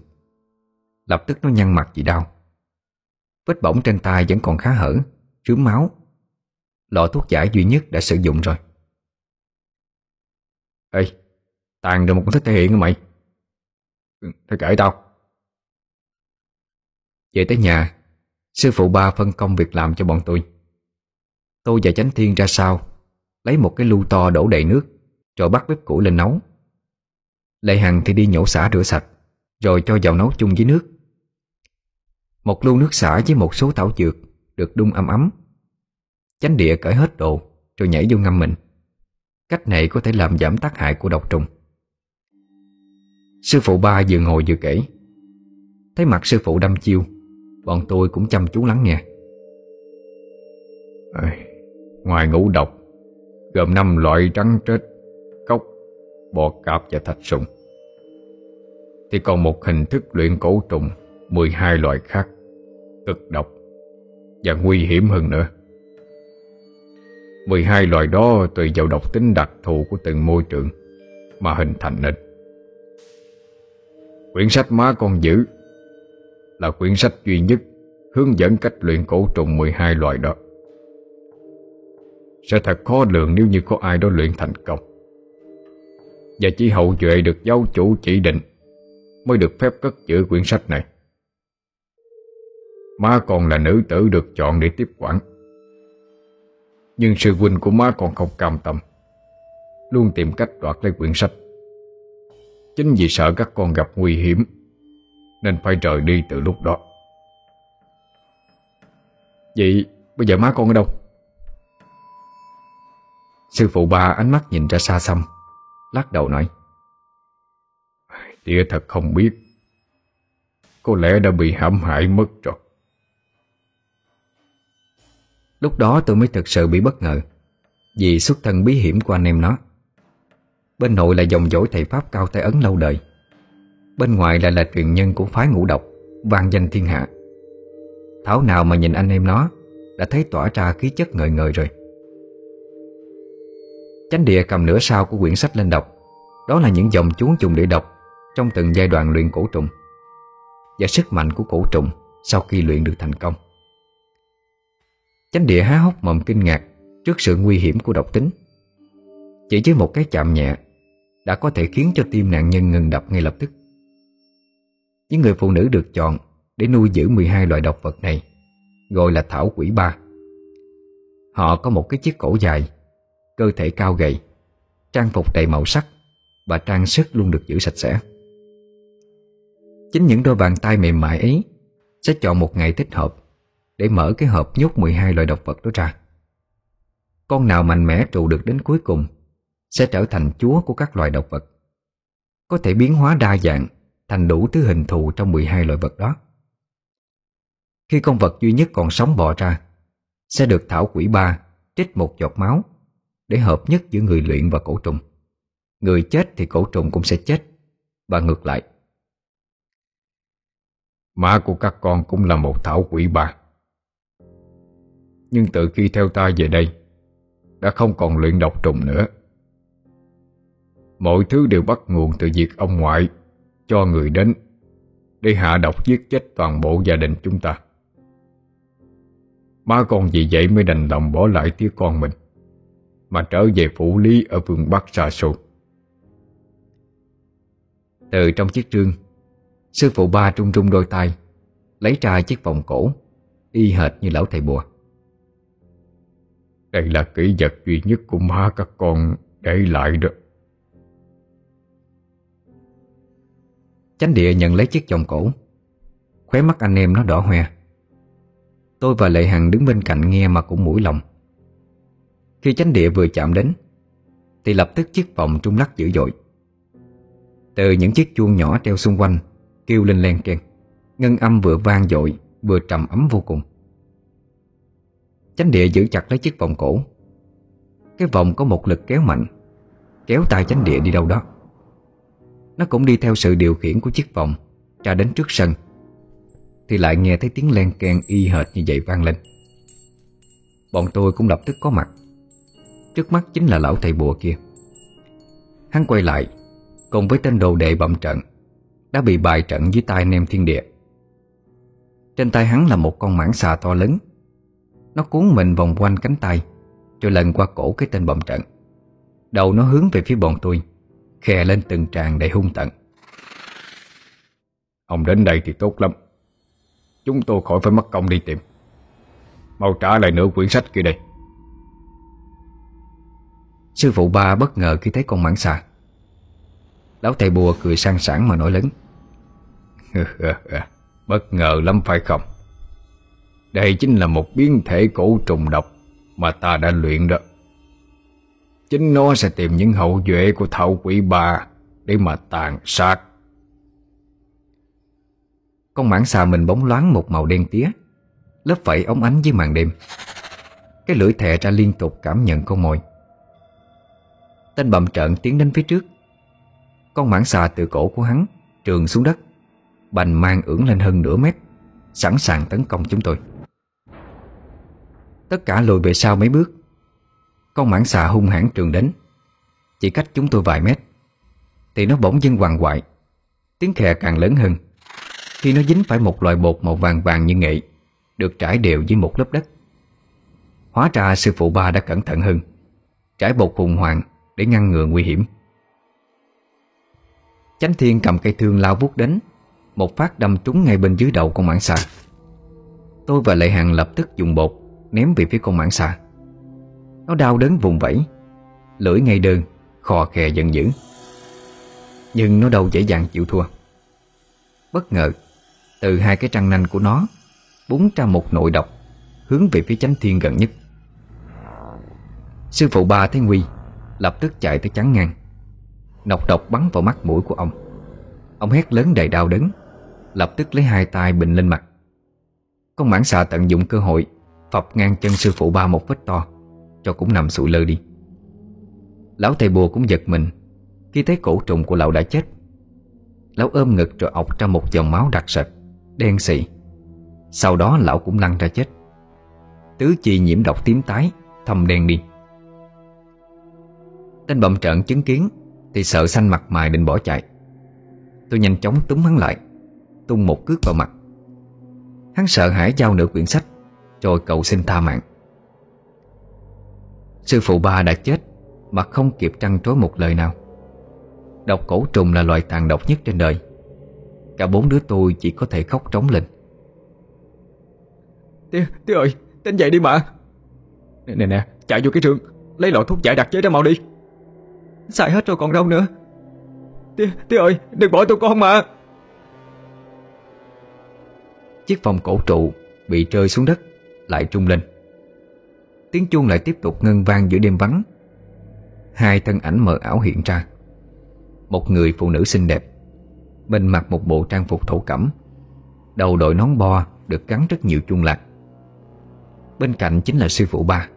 Lập tức nó nhăn mặt vì đau. Vết bỏng trên tay vẫn còn khá hở, Rướm máu. Lọ thuốc giải duy nhất đã sử dụng rồi. Ê, Tàn được một con thích thể hiện hả mày. Thôi kệ tao. Về tới nhà, Sư phụ ba phân công việc làm cho bọn tôi. Tôi và Chánh Thiên ra sau, Lấy một cái lu to đổ đầy nước, Rồi bắt bếp củi lên nấu. Lệ Hằng thì đi nhổ xả rửa sạch, Rồi cho vào nấu chung với nước. Một lu nước xả với một số thảo dược Được đun ấm ấm. Chánh địa cởi hết đồ, Rồi nhảy vô ngâm mình. Cách này có thể làm giảm tác hại của độc trùng. Sư phụ ba vừa ngồi vừa kể. Thấy mặt sư phụ đâm chiêu Bọn tôi cũng chăm chú lắng nghe. Ngoài ngũ độc Gồm năm loại trắng trết Cốc, bọ cạp và thạch sùng. Thì còn một hình thức luyện cổ trùng 12 loại khác Cực độc Và nguy hiểm hơn nữa. 12 loài đó tùy vào độc tính đặc thù của từng môi trường Mà hình thành nên. Quyển sách má con giữ Là quyển sách duy nhất Hướng dẫn cách luyện cổ trùng 12 loài đó. Sẽ thật khó lường nếu như có ai đó luyện thành công. Và chỉ hậu duệ được giáo chủ chỉ định Mới được phép cất giữ quyển sách này. Má còn là nữ tử được chọn để tiếp quản. Nhưng sư huynh của má còn không cam tâm, Luôn tìm cách đoạt lấy quyển sách. Chính vì sợ các con gặp nguy hiểm, Nên phải rời đi từ lúc đó. Vậy bây giờ má con ở đâu? Sư phụ ba ánh mắt nhìn ra xa xăm, Lắc đầu nói Tía thật không biết, Có lẽ đã bị hãm hại mất rồi. Lúc đó tôi mới thực sự bị bất ngờ Vì xuất thân bí hiểm của anh em nó. Bên nội là dòng dỗi thầy Pháp cao tay ấn lâu đời. Bên ngoài lại là truyền nhân của phái ngũ độc, vang danh thiên hạ. Thảo nào mà nhìn anh em nó, Đã thấy tỏa ra khí chất ngời ngời rồi. Chánh địa cầm nửa sau của quyển sách lên đọc, Đó là những dòng chú trùng để đọc Trong từng giai đoạn luyện cổ trùng Và sức mạnh của cổ trùng Sau khi luyện được thành công. Chánh địa há hốc mồm kinh ngạc Trước sự nguy hiểm của độc tính. Chỉ với một cái chạm nhẹ đã có thể khiến cho tim nạn nhân ngừng đập ngay lập tức. Những người phụ nữ được chọn Để nuôi dưỡng 12 loại độc vật này, Gọi là thảo quỷ ba. Họ có một cái chiếc cổ dài, Cơ thể cao gầy, Trang phục đầy màu sắc Và trang sức luôn được giữ sạch sẽ. Chính những đôi bàn tay mềm mại ấy Sẽ chọn một ngày thích hợp để mở cái hộp nhốt 12 loại độc vật đó ra. Con nào mạnh mẽ trụ được đến cuối cùng sẽ trở thành chúa của các loài động vật. Có thể biến hóa đa dạng thành đủ thứ hình thù trong 12 loại vật đó. Khi con vật duy nhất còn sống bò ra, sẽ được thảo quỷ ba trích một giọt máu để hợp nhất giữa người luyện và cổ trùng. Người chết thì cổ trùng cũng sẽ chết và ngược lại. Má của các con cũng là một thảo quỷ ba. Nhưng từ khi theo ta về đây Đã không còn luyện độc trùng nữa Mọi thứ đều bắt nguồn từ việc ông ngoại Cho người đến Để hạ độc giết chết toàn bộ gia đình chúng ta. Má con vì vậy mới đành lòng bỏ lại đứa con mình, Mà trở về phủ lý ở phương Bắc xa xôi Từ trong chiếc trương, Sư phụ ba trung trung đôi tay Lấy ra chiếc vòng cổ, Y hệt như lão thầy bùa. Đây là kỹ vật duy nhất của má các con để lại đó. Chánh địa nhận lấy chiếc vòng cổ. Khóe mắt anh em nó đỏ hoe. Tôi và Lệ Hằng đứng bên cạnh nghe mà cũng mũi lòng. Khi chánh địa vừa chạm đến, Thì lập tức chiếc vòng trung lắc dữ dội. Từ những chiếc chuông nhỏ treo xung quanh, Kêu lên len keng. Ngân âm vừa vang dội, Vừa trầm ấm vô cùng. Chánh địa giữ chặt lấy chiếc vòng cổ. Cái vòng có một lực kéo mạnh, Kéo tay chánh địa đi đâu đó. Nó cũng đi theo sự điều khiển của chiếc vòng Ra đến trước sân, Thì lại nghe thấy tiếng len keng y hệt như vậy vang lên. Bọn tôi cũng lập tức có mặt. Trước mắt chính là lão thầy bùa kia. Hắn quay lại, Cùng với tên đồ đệ bậm trận, Đã bị bài trận dưới tay nem thiên địa. Trên tay hắn là một con mãng xà to lớn. Nó cuốn mình vòng quanh cánh tay, Rồi lần qua cổ cái tên bầm trận. Đầu nó hướng về phía bọn tôi. Khè lên từng tràng đầy hung tận. Ông đến đây thì tốt lắm. Chúng tôi khỏi phải mất công đi tìm. Mau trả lại nửa quyển sách kia đây. Sư phụ ba bất ngờ khi thấy con mãng xà. Lão thầy bùa cười sang sảng mà nổi lớn. (laughs) Bất ngờ lắm phải không? Đây chính là một biến thể cổ trùng độc Mà ta đã luyện đó Chính nó sẽ tìm những hậu duệ của thảo quỷ bà Để mà tàn sát. Con mảng xà mình bóng loáng một màu đen tía, Lớp vảy ống ánh dưới màn đêm. Cái lưỡi thè ra liên tục cảm nhận con mồi. Tên bầm trợn tiến đến phía trước. Con mảng xà từ cổ của hắn Trường xuống đất, Bành mang ưỡng lên hơn nửa mét, Sẵn sàng tấn công chúng tôi. Tất cả lùi về sau mấy bước con mãng xà hung hãn trường đến. Chỉ cách chúng tôi vài mét, Thì nó bỗng dưng hoàng hoại. Tiếng khè càng lớn hơn. Khi nó dính phải một loại bột màu vàng vàng như nghệ, Được trải đều dưới một lớp đất. Hóa ra sư phụ ba đã cẩn thận hơn, Trải bột hùng hoàng Để ngăn ngừa nguy hiểm. Chánh thiên cầm cây thương lao vút đến, Một phát đâm trúng ngay bên dưới đầu con mãng xà. Tôi và Lệ Hằng lập tức dùng bột Ném về phía con mãng xà. Nó đau đớn vùng vẫy. Lưỡi ngay đơn, Khò khè giận dữ. Nhưng nó đâu dễ dàng chịu thua. Bất ngờ, Từ hai cái răng nanh của nó Búng ra một nội độc Hướng về phía chánh thiên gần nhất. Sư phụ ba thấy nguy Lập tức chạy tới chắn ngang. Nọc độc bắn vào mắt mũi của ông. Ông hét lớn đầy đau đớn, Lập tức lấy hai tay bình lên mặt. Con mãng xà tận dụng cơ hội Phập ngang chân sư phụ ba một vết to. Cho cũng nằm sụi lơ đi. Lão thầy bùa cũng giật mình, Khi thấy cổ trùng của lão đã chết. Lão ôm ngực rồi ọc ra một dòng máu đặc sệt, Đen xị Sau đó lão cũng lăn ra chết. Tứ chi nhiễm độc tím tái, Thâm đen đi. Tên bậm trận chứng kiến, Thì sợ xanh mặt mày định bỏ chạy. Tôi nhanh chóng túm hắn lại, Tung một cước vào mặt. Hắn sợ hãi giao nửa quyển sách, Rồi cầu xin tha mạng. Sư phụ ba đã chết Mà không kịp trăn trối một lời nào. Độc cổ trùng là loài tàn độc nhất trên đời. Cả bốn đứa tôi chỉ có thể khóc trống lên. Tía, tía ơi, tỉnh dậy đi mà. Nè nè nè, chạy vô cái trường Lấy lọ thuốc giải đặc chế ra mau đi. Xài hết rồi còn đâu nữa. Tía, tía ơi, đừng bỏ tụi con mà. Chiếc vòng cổ trụ bị rơi xuống đất Lại trung lên Tiếng chuông lại tiếp tục ngân vang giữa đêm vắng. Hai thân ảnh mờ ảo hiện ra. Một người phụ nữ xinh đẹp Bên mặc một bộ trang phục thổ cẩm. Đầu đội nón bo Được gắn rất nhiều chuông lạc. Bên cạnh chính là sư phụ ba.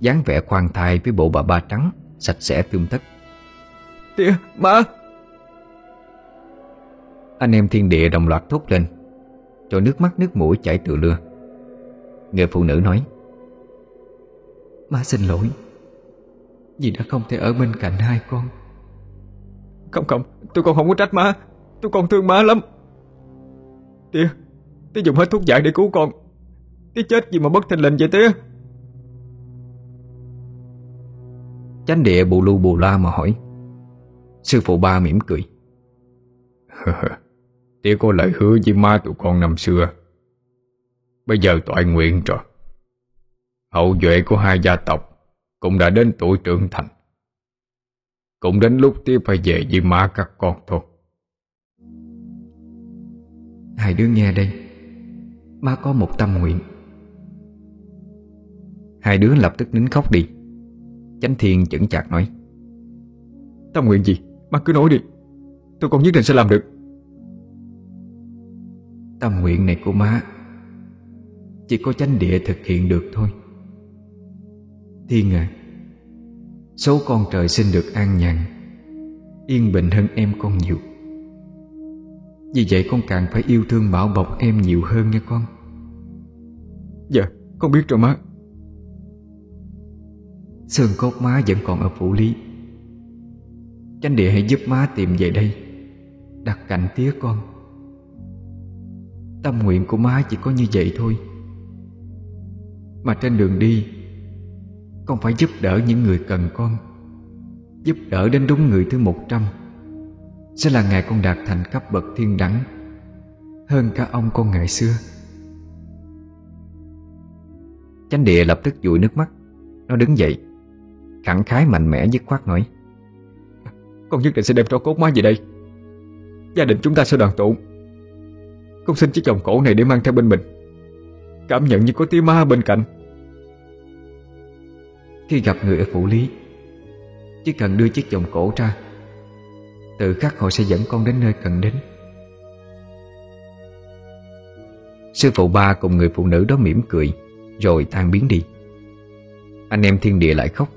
dáng vẻ khoan thai với bộ bà ba trắng Sạch sẽ tươm tất. Tía, má Anh em thiên địa đồng loạt thốt lên Rồi nước mắt nước mũi chảy từ lưa. Người phụ nữ nói Má xin lỗi. Vì đã không thể ở bên cạnh hai con. Không không, tôi con không có trách má. Tôi con thương má lắm. Tía, tía dùng hết thuốc giải để cứu con. Tía chết gì mà bất thình lình vậy tía. Chánh địa bù lu bù la mà hỏi. Sư phụ ba mỉm cười. Tía có lời hứa với ma tụi con năm xưa. Bây giờ toại nguyện rồi Hậu duệ của hai gia tộc Cũng đã đến tuổi trưởng thành. Cũng đến lúc tía phải về với ma các con thôi. Hai đứa nghe đây Má có một tâm nguyện. Hai đứa lập tức nín khóc đi. Chánh thiên chững chạc nói Tâm nguyện gì? Má cứ nói đi. Tôi con nhất định sẽ làm được. Tâm nguyện này của má Chỉ có chánh địa thực hiện được thôi Thiên à Số con trời sinh được an nhàn. Yên bình hơn em con nhiều. Vì vậy con càng phải yêu thương bảo bọc em nhiều hơn nha con. Dạ con biết rồi má. Xương cốt má vẫn còn ở phủ lý. Chánh địa hãy giúp má tìm về đây. Đặt cạnh tía con. Tâm nguyện của má chỉ có như vậy thôi. Mà trên đường đi con phải giúp đỡ những người cần con. Giúp đỡ đến đúng người thứ một trăm. Sẽ là ngày con đạt thành cấp bậc thiên đẳng, Hơn cả ông con ngày xưa. Chánh địa lập tức dụi nước mắt. Nó đứng dậy, Khẳng khái mạnh mẽ dứt khoát nói, Con nhất định sẽ đem tro cốt má về đây. Gia đình chúng ta sẽ đoàn tụ. Con xin chiếc vòng cổ này để mang theo bên mình. Cảm nhận như có tia ma bên cạnh. Khi gặp người ở phủ lý. Chỉ cần đưa chiếc vòng cổ ra, Tự khắc họ sẽ dẫn con đến nơi cần đến. Sư phụ ba cùng người phụ nữ đó mỉm cười, Rồi tan biến đi. Anh em thiên địa lại khóc.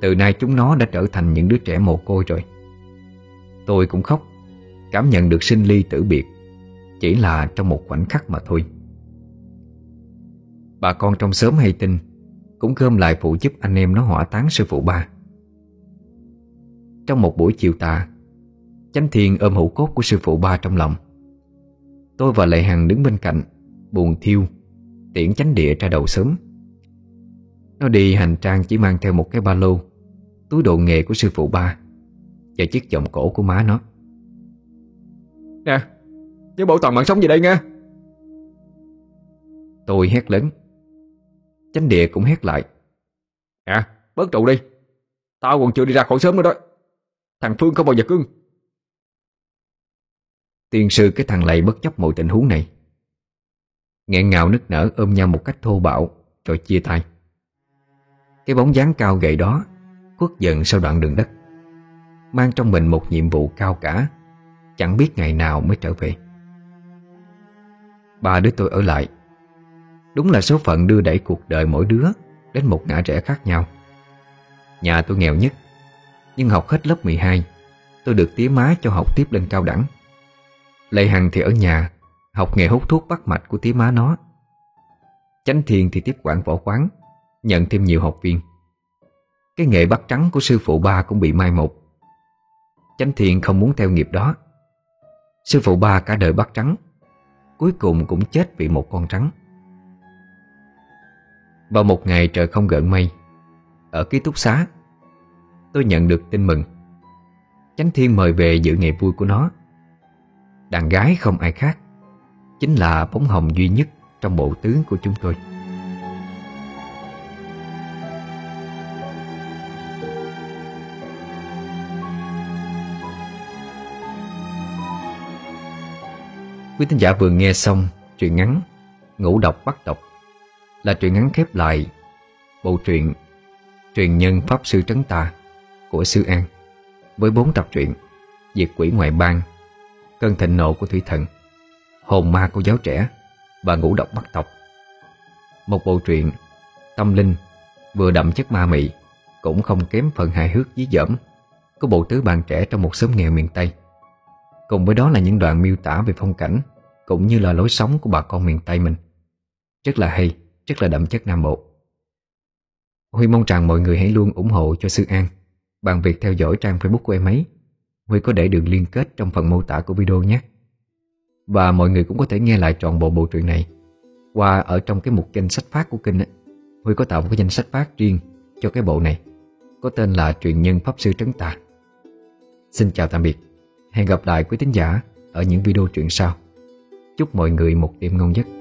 Từ nay chúng nó đã trở thành những đứa trẻ mồ côi rồi. Tôi cũng khóc, Cảm nhận được sinh ly tử biệt, Chỉ là trong một khoảnh khắc mà thôi. Bà con trong xóm hay tin cũng gom lại phụ giúp anh em nó hỏa táng sư phụ ba. Trong một buổi chiều tà Chánh Thiên ôm hữu cốt của sư phụ ba trong lòng. Tôi và Lệ Hằng đứng bên cạnh Buồn thiêu Tiễn chánh địa ra đầu sớm. Nó đi hành trang chỉ mang theo một cái ba lô Túi đồ nghề của sư phụ ba Và chiếc vòng cổ của má nó. Nè Nhớ bảo toàn mạng sống về đây nha Tôi hét lớn Chánh địa cũng hét lại. À bớt trụ đi. Tao còn chưa đi ra khỏi sớm nữa đó. Thằng Phương không bao giờ cưng. Tiên sư cái thằng lầy bất chấp mọi tình huống này. Nghẹn ngào nức nở ôm nhau một cách thô bạo, Rồi chia tay. Cái bóng dáng cao gầy đó, Khuất dần sau đoạn đường đất. Mang trong mình một nhiệm vụ cao cả, Chẳng biết ngày nào mới trở về. Ba đứa tôi ở lại Đúng là số phận đưa đẩy cuộc đời mỗi đứa Đến một ngã rẽ khác nhau. Nhà tôi nghèo nhất, Nhưng học hết lớp 12 Tôi được tía má cho học tiếp lên cao đẳng. Lệ Hằng thì ở nhà, Học nghề hút thuốc bắt mạch của tía má nó. Chánh Thiên thì tiếp quản võ quán, Nhận thêm nhiều học viên. Cái nghề bắt trắng của sư phụ ba cũng bị mai một. Chánh Thiên không muốn theo nghiệp đó. Sư phụ ba cả đời bắt trắng, Cuối cùng cũng chết vì một con trắng. Vào một ngày trời không gợn mây, Ở ký túc xá, Tôi nhận được tin mừng. Chánh Thiên mời về dự ngày vui của nó. Đàn gái không ai khác, Chính là bóng hồng duy nhất Trong bộ tướng của chúng tôi. Quý thính giả vừa nghe xong Truyện ngắn Ngũ độc bắt độc. Là truyện ngắn khép lại. Bộ truyện Truyền nhân Pháp Sư Trấn Tà Của Sư An Với bốn tập truyện, Diệt quỷ ngoại bang, Cơn thịnh nộ của thủy thần, Hồn ma của giáo trẻ Và ngũ độc bắt tộc. Một bộ truyện Tâm linh Vừa đậm chất ma mị, Cũng không kém phần hài hước dí dỏm Của bộ tứ bạn trẻ trong một xóm nghèo miền Tây. Cùng với đó là những đoạn miêu tả về phong cảnh Cũng như là lối sống của bà con miền Tây mình. Rất là hay. Rất là đậm chất Nam Bộ. Huy mong rằng mọi người hãy luôn ủng hộ cho Sư An Bằng việc theo dõi trang Facebook của em ấy. Huy có để đường liên kết trong phần mô tả của video nhé. Và mọi người cũng có thể nghe lại trọn bộ bộ truyện này Qua ở trong cái mục danh sách phát của kênh ấy, Huy có tạo một cái danh sách phát riêng cho cái bộ này Có tên là Truyền nhân Pháp Sư Trấn Tà. Xin chào tạm biệt. Hẹn gặp lại quý tín giả ở những video truyện sau. Chúc mọi người một đêm ngon giấc.